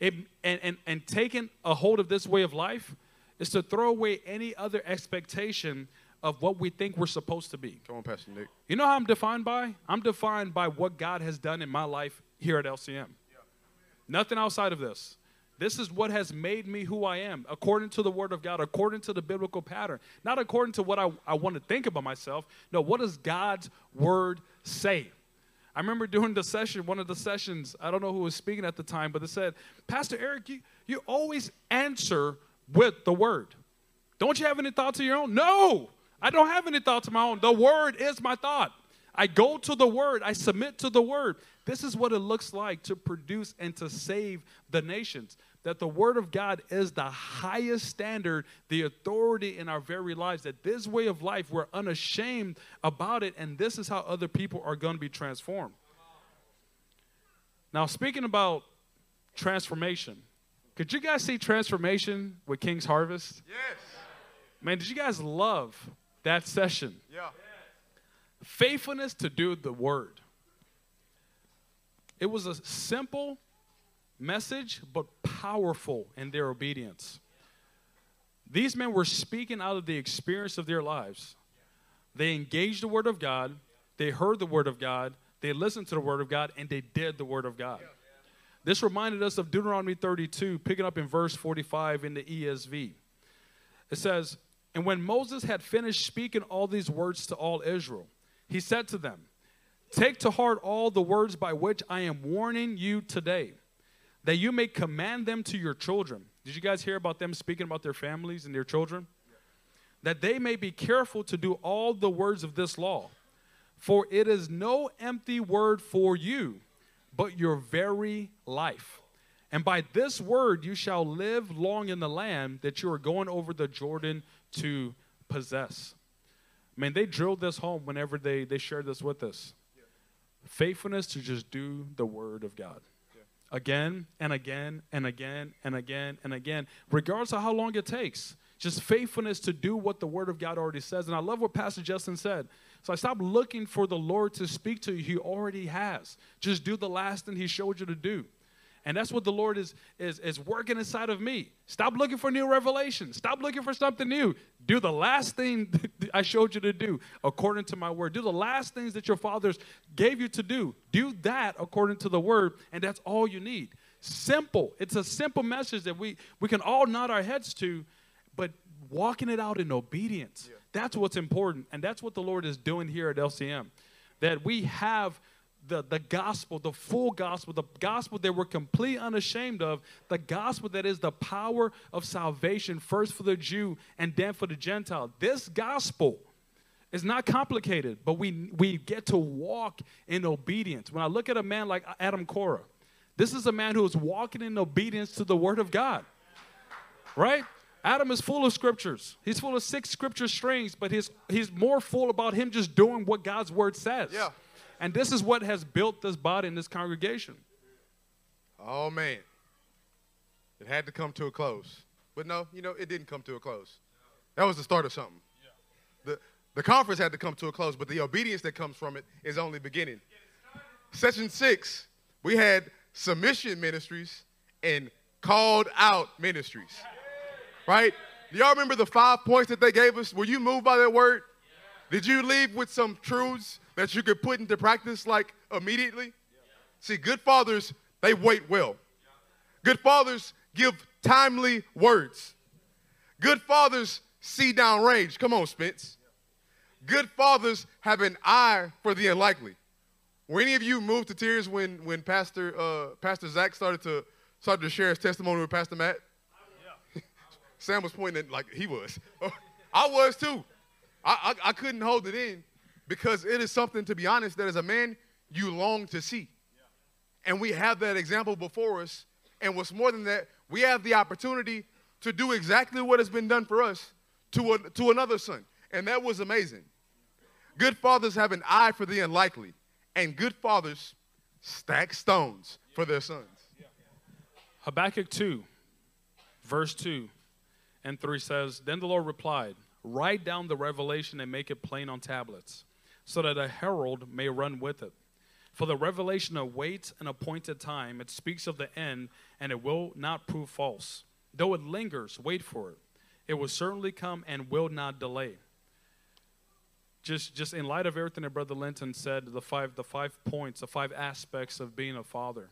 it, and, and, and taking a hold of this way of life is to throw away any other expectation of what we think we're supposed to be. Come on, Pastor Nick. You know how I'm defined by? I'm defined by what God has done in my life here at LCM. Yeah. Nothing outside of this. This is what has made me who I am, according to the Word of God, according to the biblical pattern. Not according to what I, I want to think about myself. No, what does God's Word say? I remember doing the session, one of the sessions, I don't know who was speaking at the time, but it said, Pastor Eric, you, you always answer with the word. Don't you have any thoughts of your own? No, I don't have any thoughts of my own. The word is my thought. I go to the word, I submit to the word. This is what it looks like to produce and to save the nations. That the word of God is the highest standard, the authority in our very lives. That this way of life, we're unashamed about it, and this is how other people are going to be transformed. Now, speaking about transformation, could you guys see transformation with King's Harvest? Yes. Man, did you guys love that session? Yeah. Faithfulness to do the word. It was a simple message, but powerful in their obedience. These men were speaking out of the experience of their lives. They engaged the word of God, they heard the word of God, they listened to the word of God, and they did the word of God. This reminded us of Deuteronomy 32, picking up in verse 45 in the ESV. It says, And when Moses had finished speaking all these words to all Israel, he said to them, Take to heart all the words by which I am warning you today, that you may command them to your children. Did you guys hear about them speaking about their families and their children? That they may be careful to do all the words of this law. For it is no empty word for you, but your very life. And by this word you shall live long in the land that you are going over the Jordan to possess. I mean, they drilled this home whenever they, they shared this with us. Faithfulness to just do the word of God. Again and again and again and again and again, regardless of how long it takes. Just faithfulness to do what the word of God already says. And I love what Pastor Justin said. So I stopped looking for the Lord to speak to you. He already has. Just do the last thing he showed you to do. And that's what the Lord is, is, is working inside of me. Stop looking for new revelation. Stop looking for something new. Do the last thing I showed you to do according to my word. Do the last things that your fathers gave you to do. Do that according to the word, and that's all you need. Simple. It's a simple message that we, we can all nod our heads to, but walking it out in obedience. Yeah. That's what's important. And that's what the Lord is doing here at LCM. That we have the, the gospel, the full gospel, the gospel that we're completely unashamed of, the gospel that is the power of salvation, first for the Jew and then for the Gentile. This gospel is not complicated, but we, we get to walk in obedience. When I look at a man like Adam Cora, this is a man who is walking in obedience to the word of God. Right? Adam is full of scriptures. He's full of six scripture strings, but he's, he's more full about him just doing what God's word says. Yeah. And this is what has built this body and this congregation. Oh, man. It had to come to a close. But no, you know, it didn't come to a close. That was the start of something. The, the conference had to come to a close, but the obedience that comes from it is only beginning. Session six, we had submission ministries and called out ministries. Right? Do y'all remember the five points that they gave us? Were you moved by that word? Did you leave with some truths that you could put into practice like immediately? See, good fathers, they wait well. Good fathers give timely words. Good fathers see down range. Come on, Spence. Good fathers have an eye for the unlikely. Were any of you moved to tears when, when Pastor, uh, Pastor Zach started to, started to share his testimony with Pastor Matt? Yeah. Sam was pointing at like he was. I was too. I, I, I couldn't hold it in because it is something, to be honest, that as a man, you long to see. And we have that example before us. And what's more than that, we have the opportunity to do exactly what has been done for us to, a, to another son. And that was amazing. Good fathers have an eye for the unlikely, and good fathers stack stones for their sons. Habakkuk 2, verse 2 and 3 says, Then the Lord replied, Write down the revelation and make it plain on tablets so that a herald may run with it. For the revelation awaits an appointed time. It speaks of the end, and it will not prove false. Though it lingers, wait for it. It will certainly come and will not delay. Just, just in light of everything that Brother Linton said, the five, the five points, the five aspects of being a father.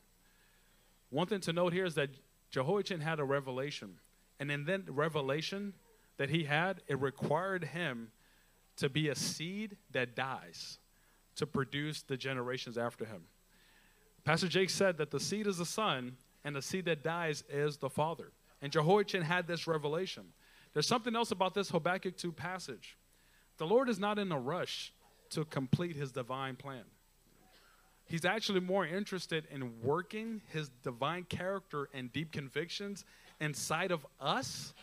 One thing to note here is that Jehoiachin had a revelation. And in that revelation that he had, it required him to be a seed that dies to produce the generations after him. Pastor Jake said that the seed is the son, and the seed that dies is the father. And Jehoiachin had this revelation. There's something else about this Habakkuk 2 passage. The Lord is not in a rush to complete his divine plan. He's actually more interested in working his divine character and deep convictions inside of us.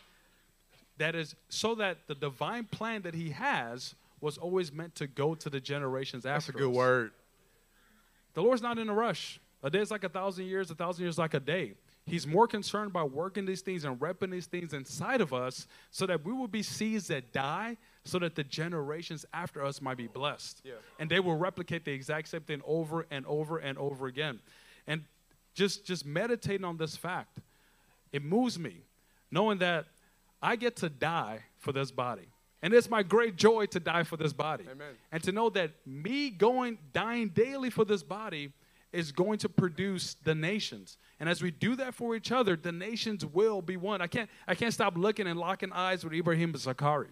That is so that the divine plan that he has was always meant to go to the generations after. That's a good word. The Lord's not in a rush. A day is like a thousand years, a thousand years like a day. He's more concerned by working these things and repping these things inside of us so that we will be seeds that die so that the generations after us might be blessed. Yeah. And they will replicate the exact same thing over and over and over again. And just just meditating on this fact, it moves me knowing that I get to die for this body. And it's my great joy to die for this body. Amen. And to know that me going, dying daily for this body is going to produce the nations. And as we do that for each other, the nations will be one. I can't, I can't stop looking and locking eyes with Ibrahim Zakari.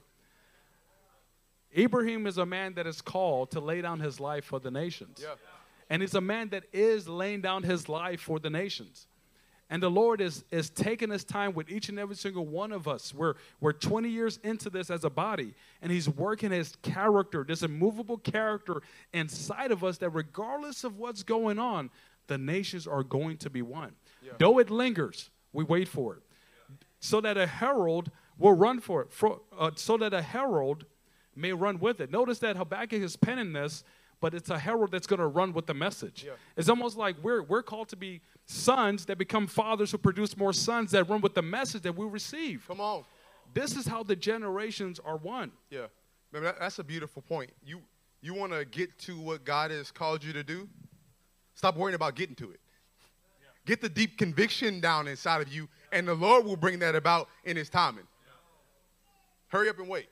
Ibrahim is a man that is called to lay down his life for the nations. Yeah. And he's a man that is laying down his life for the nations. And the Lord is, is taking his time with each and every single one of us. We're, we're 20 years into this as a body, and he's working his character, this immovable character inside of us that regardless of what's going on, the nations are going to be one. Though it lingers, we wait for it. So that a herald will run for it, for, uh, so that a herald may run with it. Notice that Habakkuk is penning this, but it's a herald that's going to run with the message. Yeah. It's almost like we're, we're called to be sons that become fathers who produce more sons that run with the message that we receive. Come on. This is how the generations are one. Yeah. Man, that's a beautiful point. You you want to get to what God has called you to do? Stop worrying about getting to it. Get the deep conviction down inside of you, and the Lord will bring that about in His timing. Hurry up and wait.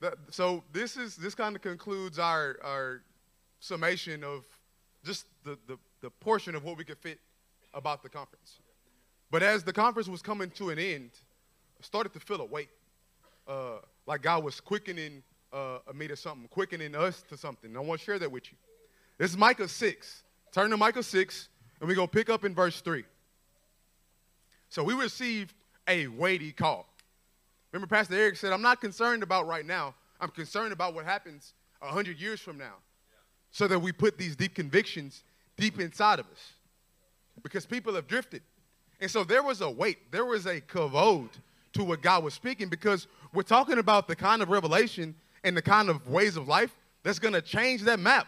That- so this is this kind of concludes our our summation of just the, the the portion of what we could fit about the conference. But as the conference was coming to an end, I started to feel a weight uh, like God was quickening uh, me to something, quickening us to something. I want to share that with you. This is Micah 6. Turn to Micah 6, and we're going to pick up in verse 3. So we received a weighty call. Remember, Pastor Eric said, I'm not concerned about right now. I'm concerned about what happens 100 years from now. So that we put these deep convictions deep inside of us. Because people have drifted. And so there was a weight, there was a kavod to what God was speaking because we're talking about the kind of revelation and the kind of ways of life that's going to change that map.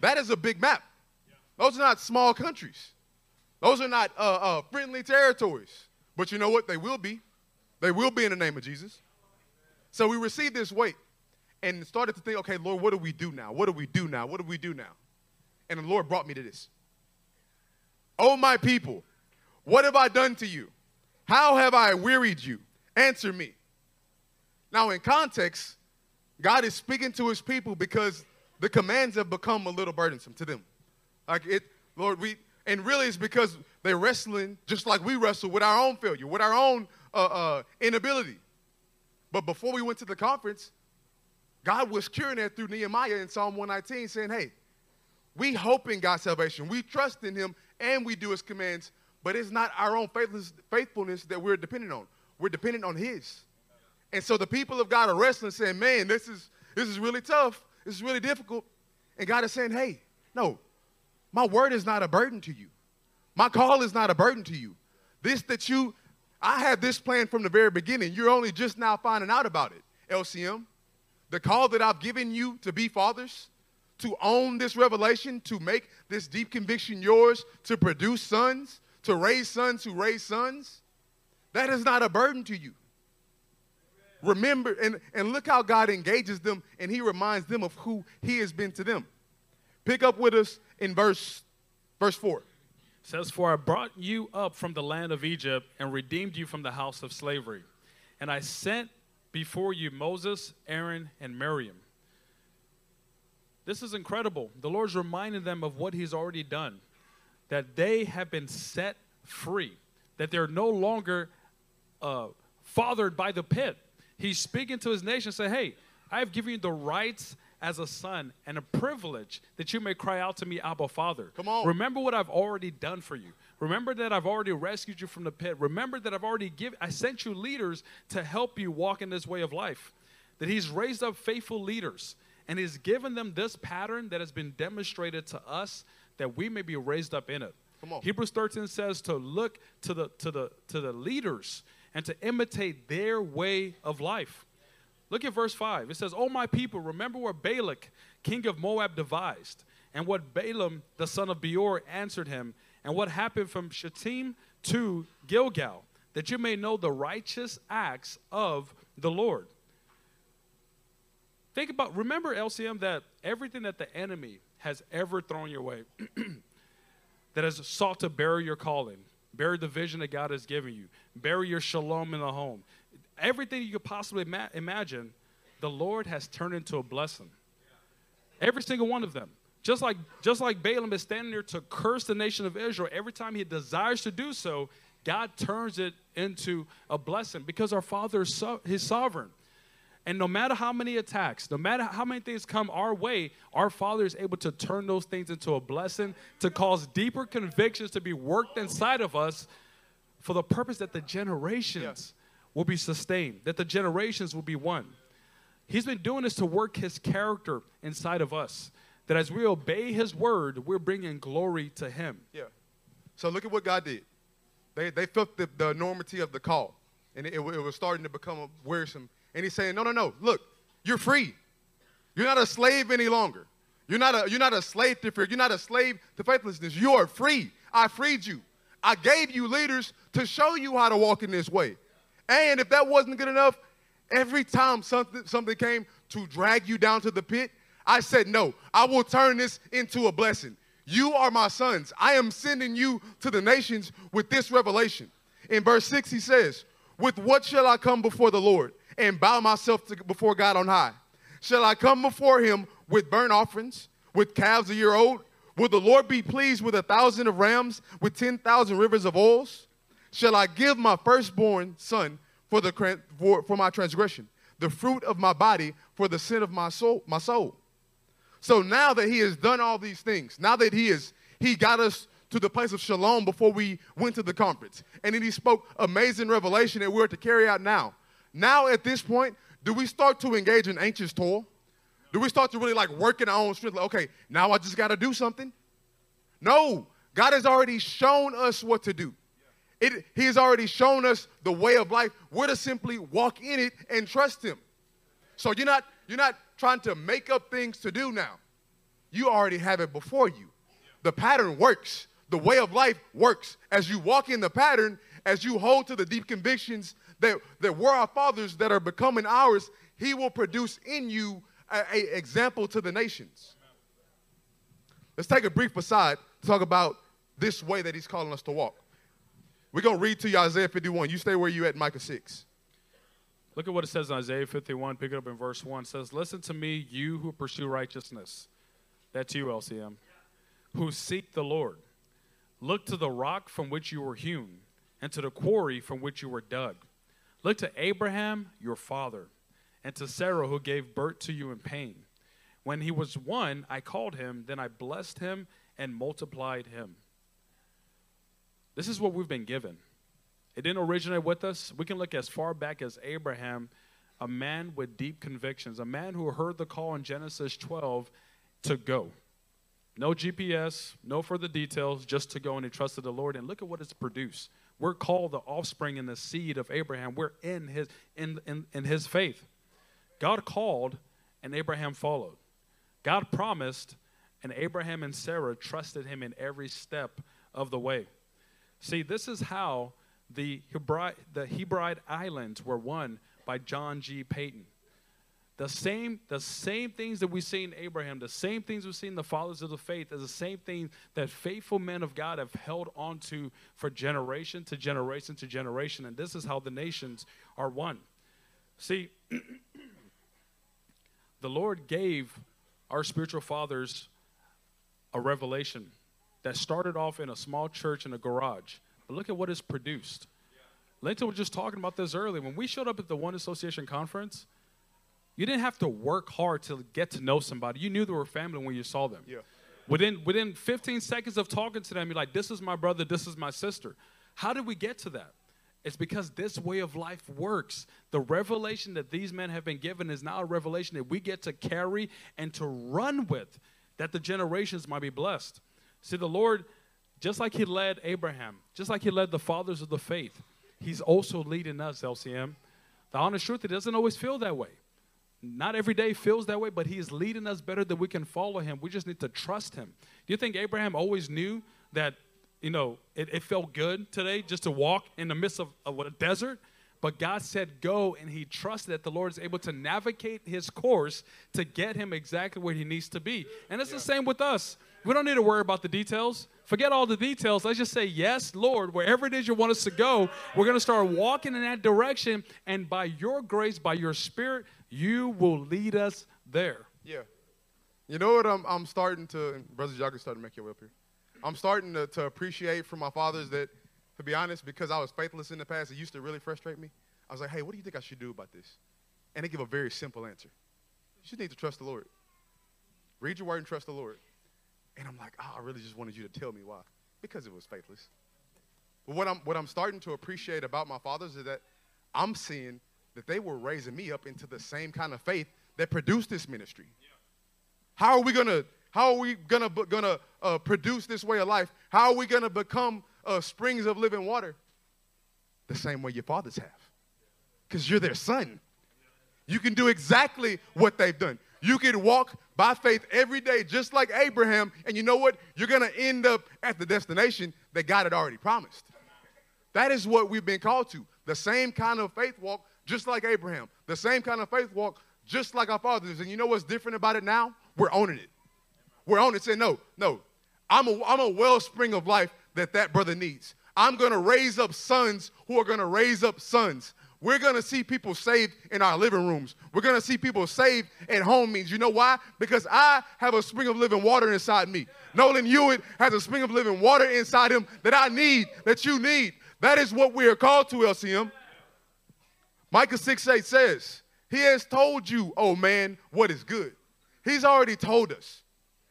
That is a big map. Those are not small countries. Those are not uh, uh, friendly territories. But you know what? They will be. They will be in the name of Jesus. So we received this weight and started to think, okay, Lord, what do we do now? What do we do now? What do we do now? And the Lord brought me to this. Oh, my people, what have I done to you? How have I wearied you? Answer me. Now, in context, God is speaking to his people because the commands have become a little burdensome to them. Like it, Lord, we, and really it's because they're wrestling just like we wrestle with our own failure, with our own uh, uh, inability. But before we went to the conference, God was curing that through Nehemiah in Psalm 119, saying, Hey, we hope in God's salvation. We trust in Him and we do His commands, but it's not our own faithfulness that we're dependent on. We're dependent on His. And so the people of God are wrestling, saying, Man, this is, this is really tough. This is really difficult. And God is saying, Hey, no, my word is not a burden to you. My call is not a burden to you. This that you, I had this plan from the very beginning. You're only just now finding out about it, LCM. The call that I've given you to be fathers, to own this revelation, to make this deep conviction yours, to produce sons, to raise sons who raise sons, that is not a burden to you. Remember, and, and look how God engages them and he reminds them of who he has been to them. Pick up with us in verse, verse 4. Says, For I brought you up from the land of Egypt and redeemed you from the house of slavery. And I sent before you Moses, Aaron, and Miriam. This is incredible. The Lord's reminding them of what He's already done, that they have been set free, that they're no longer uh, fathered by the pit. He's speaking to His nation, say, Hey, I have given you the rights as a son and a privilege that you may cry out to me, Abba, Father. Come on. Remember what I've already done for you. Remember that I've already rescued you from the pit. Remember that I've already given, I sent you leaders to help you walk in this way of life. That He's raised up faithful leaders and He's given them this pattern that has been demonstrated to us that we may be raised up in it. Come on. Hebrews 13 says to look to the to the to the leaders and to imitate their way of life. Look at verse 5. It says, "O my people, remember what Balak, king of Moab, devised, and what Balaam, the son of Beor, answered him, and what happened from Shittim to Gilgal, that you may know the righteous acts of the Lord." Think about, remember, LCM, that everything that the enemy has ever thrown your way, that has sought to bury your calling, bury the vision that God has given you, bury your shalom in the home, everything you could possibly ima- imagine, the Lord has turned into a blessing. Every single one of them. Just like, just like Balaam is standing there to curse the nation of Israel, every time he desires to do so, God turns it into a blessing because our Father is so, sovereign. And no matter how many attacks, no matter how many things come our way, our Father is able to turn those things into a blessing, to cause deeper convictions to be worked inside of us for the purpose that the generations will be sustained, that the generations will be one. He's been doing this to work his character inside of us. That as we obey his word, we're bringing glory to him. Yeah. So look at what God did. They, they felt the, the enormity of the call, and it, it was starting to become wearisome. And he's saying, no, no, no. Look, you're free. You're not a slave any longer. You're not a, you're not a slave to fear. You're not a slave to faithlessness. You are free. I freed you. I gave you leaders to show you how to walk in this way. And if that wasn't good enough, every time something, something came to drag you down to the pit, I said, no, I will turn this into a blessing. You are my sons. I am sending you to the nations with this revelation. In verse 6, he says, With what shall I come before the Lord and bow myself to, before God on high? Shall I come before him with burnt offerings, with calves a year old? Will the Lord be pleased with a thousand of rams, with 10,000 rivers of oils? Shall I give my firstborn son for, the, for, for my transgression, the fruit of my body for the sin of my soul, my soul? So now that he has done all these things, now that he is he got us to the place of shalom before we went to the conference, and then he spoke amazing revelation that we're to carry out now. Now at this point, do we start to engage in anxious toil? Do we start to really like work in our own strength? Like, okay, now I just got to do something. No, God has already shown us what to do. It, he has already shown us the way of life. We're to simply walk in it and trust Him. So you're not you're not trying to make up things to do now. You already have it before you. The pattern works. The way of life works. As you walk in the pattern, as you hold to the deep convictions that, that were our fathers that are becoming ours, He will produce in you a example to the nations. Let's take a brief aside to talk about this way that He's calling us to walk. We're going to read to you Isaiah 51. You stay where you at Micah 6. Look at what it says in Isaiah 51, pick it up in verse 1. It says, Listen to me, you who pursue righteousness. That's you, LCM. Who seek the Lord. Look to the rock from which you were hewn, and to the quarry from which you were dug. Look to Abraham, your father, and to Sarah, who gave birth to you in pain. When he was one, I called him, then I blessed him and multiplied him. This is what we've been given. It didn't originate with us. We can look as far back as Abraham, a man with deep convictions, a man who heard the call in Genesis 12 to go. No GPS, no further details, just to go and he trusted the Lord. And look at what it's produced. We're called the offspring and the seed of Abraham. We're in his in, in, in his faith. God called and Abraham followed. God promised and Abraham and Sarah trusted him in every step of the way. See, this is how the the Hebride Islands were won by John G. Paton. The same, the same things that we see in Abraham, the same things we see in the fathers of the faith, is the same thing that faithful men of God have held on to for generation to generation to generation. And this is how the nations are won. See, the Lord gave our spiritual fathers a revelation that started off in a small church in a garage but look at what is produced. Linton was just talking about this earlier. When we showed up at the One Association conference, you didn't have to work hard to get to know somebody. You knew they were family when you saw them. Yeah. Within, within 15 seconds of talking to them, you're like, this is my brother, this is my sister. How did we get to that? It's because this way of life works. The revelation that these men have been given is now a revelation that we get to carry and to run with, that the generations might be blessed. See, the Lord, just like He led Abraham, just like He led the fathers of the faith, He's also leading us, LCM. The honest truth, it doesn't always feel that way. Not every day feels that way, but He is leading us better than we can follow Him. We just need to trust Him. Do you think Abraham always knew that you know, it, it, felt good today just to walk in the midst of, of a desert. But God said go, and he trusted that the Lord is able to navigate his course to get him exactly where he needs to be. And it's yeah. the same with us. We don't need to worry about the details. Forget all the details. Let's just say, Yes, Lord, wherever it is you want us to go, we're going to start walking in that direction. And by your grace, by your spirit, you will lead us there. Yeah. You know what I'm, I'm starting to, brothers, y'all can start to make your way up here. I'm starting to, to appreciate from my fathers that, to be honest, because I was faithless in the past, it used to really frustrate me. I was like, hey, what do you think I should do about this? And they give a very simple answer. You just need to trust the Lord. Read your word and trust the Lord. And I'm like, oh, I really just wanted you to tell me why. Because it was faithless. But what I'm, what I'm starting to appreciate about my fathers is that I'm seeing that they were raising me up into the same kind of faith that produced this ministry. Yeah. How are we to how are we gonna gonna uh, produce this way of life? How are we gonna become uh, springs of living water? The same way your fathers have, because you're their son. You can do exactly what they've done. You can walk by faith every day, just like Abraham, and you know what? You're gonna end up at the destination that God had already promised. That is what we've been called to. The same kind of faith walk, just like Abraham. The same kind of faith walk, just like our fathers. And you know what's different about it now? We're owning it. We're owning it saying, no, no, I'm a, I'm a wellspring of life that that brother needs. I'm going to raise up sons who are going to raise up sons. We're going to see people saved in our living rooms. We're going to see people saved at home means. You know why? Because I have a spring of living water inside me. Nolan Hewitt has a spring of living water inside him that I need, that you need. That is what we are called to, LCM. Micah 6 8 says, He has told you, oh man, what is good. He's already told us.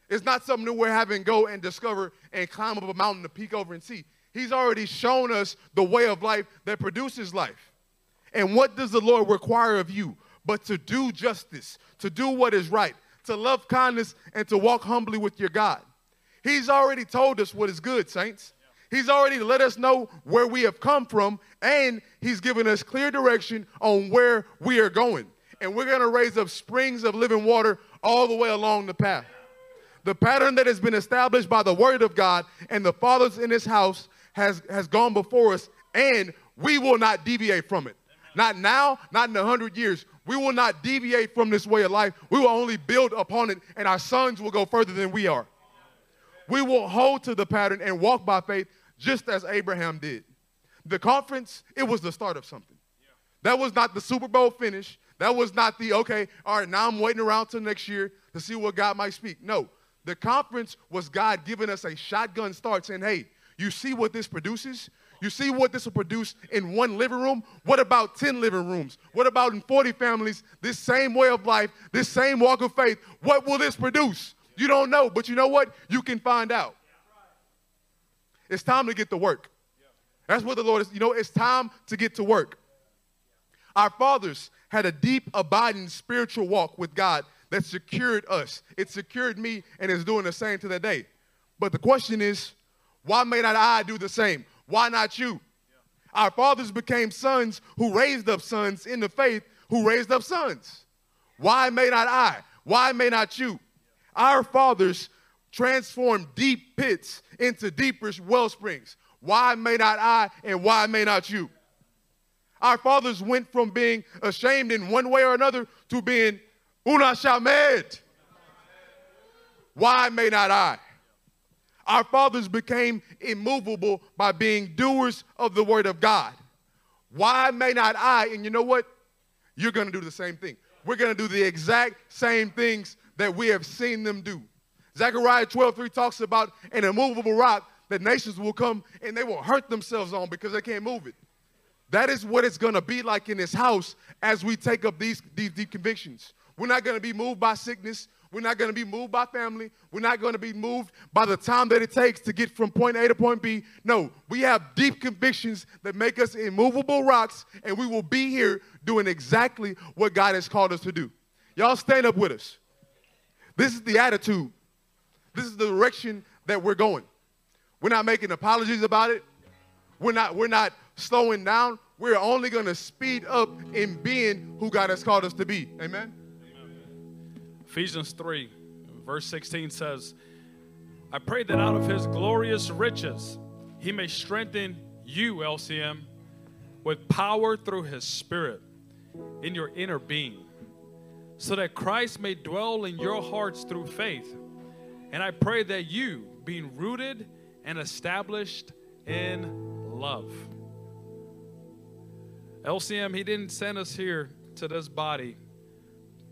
It's not something that we're having go and discover and climb up a mountain to peek over and see. He's already shown us the way of life that produces life. And what does the Lord require of you? But to do justice, to do what is right, to love kindness, and to walk humbly with your God. He's already told us what is good, saints. He's already let us know where we have come from, and He's given us clear direction on where we are going. And we're going to raise up springs of living water all the way along the path. The pattern that has been established by the word of God and the fathers in this house has, has gone before us, and we will not deviate from it. Not now, not in a hundred years. We will not deviate from this way of life. We will only build upon it, and our sons will go further than we are. We will hold to the pattern and walk by faith just as Abraham did. The conference, it was the start of something. That was not the Super Bowl finish. That was not the, okay, all right, now I'm waiting around till next year to see what God might speak. No, the conference was God giving us a shotgun start saying, hey, you see what this produces? You see what this will produce in one living room? What about 10 living rooms? What about in 40 families? This same way of life, this same walk of faith. What will this produce? You don't know, but you know what? You can find out. It's time to get to work. That's what the Lord is. You know, it's time to get to work. Our fathers had a deep, abiding spiritual walk with God that secured us. It secured me and is doing the same to that day. But the question is, why may not I do the same? Why not you? Yeah. Our fathers became sons who raised up sons in the faith who raised up sons. Why may not I? Why may not you? Yeah. Our fathers transformed deep pits into deeper well springs. Why may not I and why may not you? Our fathers went from being ashamed in one way or another to being Unashamed. Why may not I? Our fathers became immovable by being doers of the word of God. Why may not I? And you know what? You're going to do the same thing. We're going to do the exact same things that we have seen them do. Zechariah 12 3 talks about an immovable rock that nations will come and they will hurt themselves on because they can't move it. That is what it's going to be like in this house as we take up these, these deep convictions. We're not going to be moved by sickness. We're not going to be moved by family. We're not going to be moved by the time that it takes to get from point A to point B. No, we have deep convictions that make us immovable rocks, and we will be here doing exactly what God has called us to do. Y'all stand up with us. This is the attitude. This is the direction that we're going. We're not making apologies about it. We're not, we're not slowing down. We're only going to speed up in being who God has called us to be. Amen. Ephesians 3, verse 16 says, I pray that out of his glorious riches he may strengthen you, LCM, with power through his spirit in your inner being, so that Christ may dwell in your hearts through faith. And I pray that you, being rooted and established in love. LCM, he didn't send us here to this body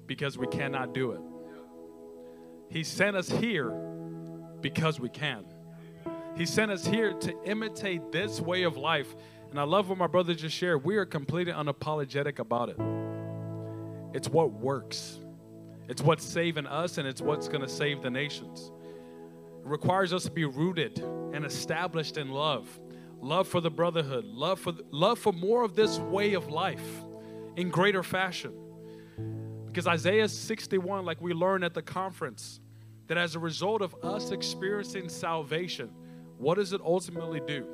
because we cannot do it. He sent us here because we can. He sent us here to imitate this way of life. And I love what my brother just shared. We are completely unapologetic about it. It's what works, it's what's saving us, and it's what's going to save the nations. It requires us to be rooted and established in love love for the brotherhood, love for, love for more of this way of life in greater fashion. Because Isaiah 61, like we learned at the conference, that as a result of us experiencing salvation, what does it ultimately do?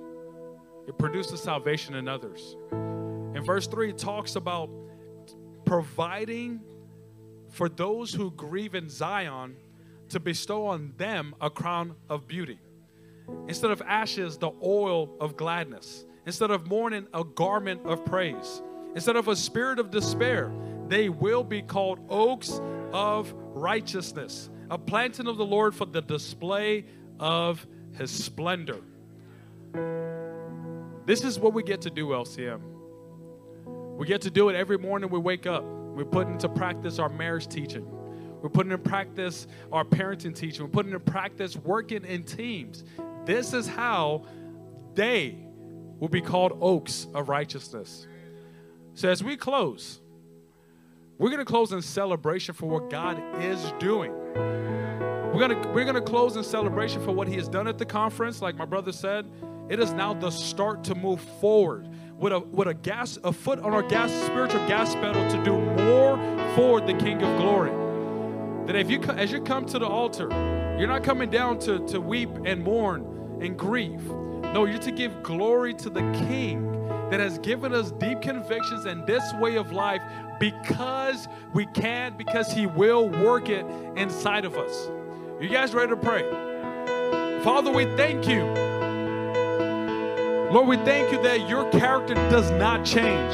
It produces salvation in others. In verse 3, it talks about providing for those who grieve in Zion to bestow on them a crown of beauty. Instead of ashes, the oil of gladness. Instead of mourning, a garment of praise. Instead of a spirit of despair, they will be called oaks of righteousness a planting of the Lord for the display of his splendor. This is what we get to do, LCM. We get to do it every morning we wake up. We put into practice our marriage teaching. We're putting in practice our parenting teaching. We're putting in practice working in teams. This is how they will be called oaks of righteousness. So as we close, we're going to close in celebration for what God is doing. We're going to we're going to close in celebration for what he has done at the conference like my brother said. It is now the start to move forward with a with a gas a foot on our gas spiritual gas pedal to do more for the King of Glory. That if you as you come to the altar, you're not coming down to to weep and mourn and grieve. No, you're to give glory to the King that has given us deep convictions and this way of life because we can, because He will work it inside of us. You guys ready to pray? Father, we thank you. Lord, we thank you that your character does not change.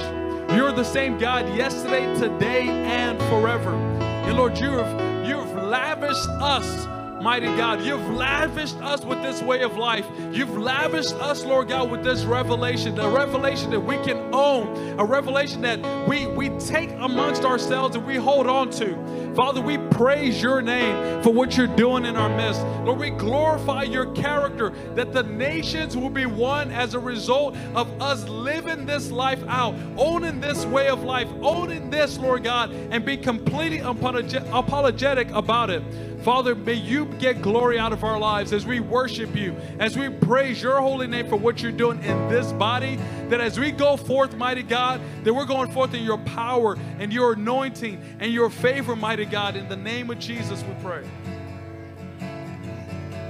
You're the same God yesterday, today, and forever. And Lord, you have, you have lavished us Mighty God, you've lavished us with this way of life. You've lavished us, Lord God, with this revelation, a revelation that we can own, a revelation that we, we take amongst ourselves and we hold on to. Father, we praise your name for what you're doing in our midst. Lord, we glorify your character that the nations will be won as a result of us living this life out, owning this way of life, owning this, Lord God, and be completely apologetic about it. Father, may you get glory out of our lives as we worship you, as we praise your holy name for what you're doing in this body. That as we go forth, mighty God, that we're going forth in your power and your anointing and your favor, mighty God. In the name of Jesus, we pray.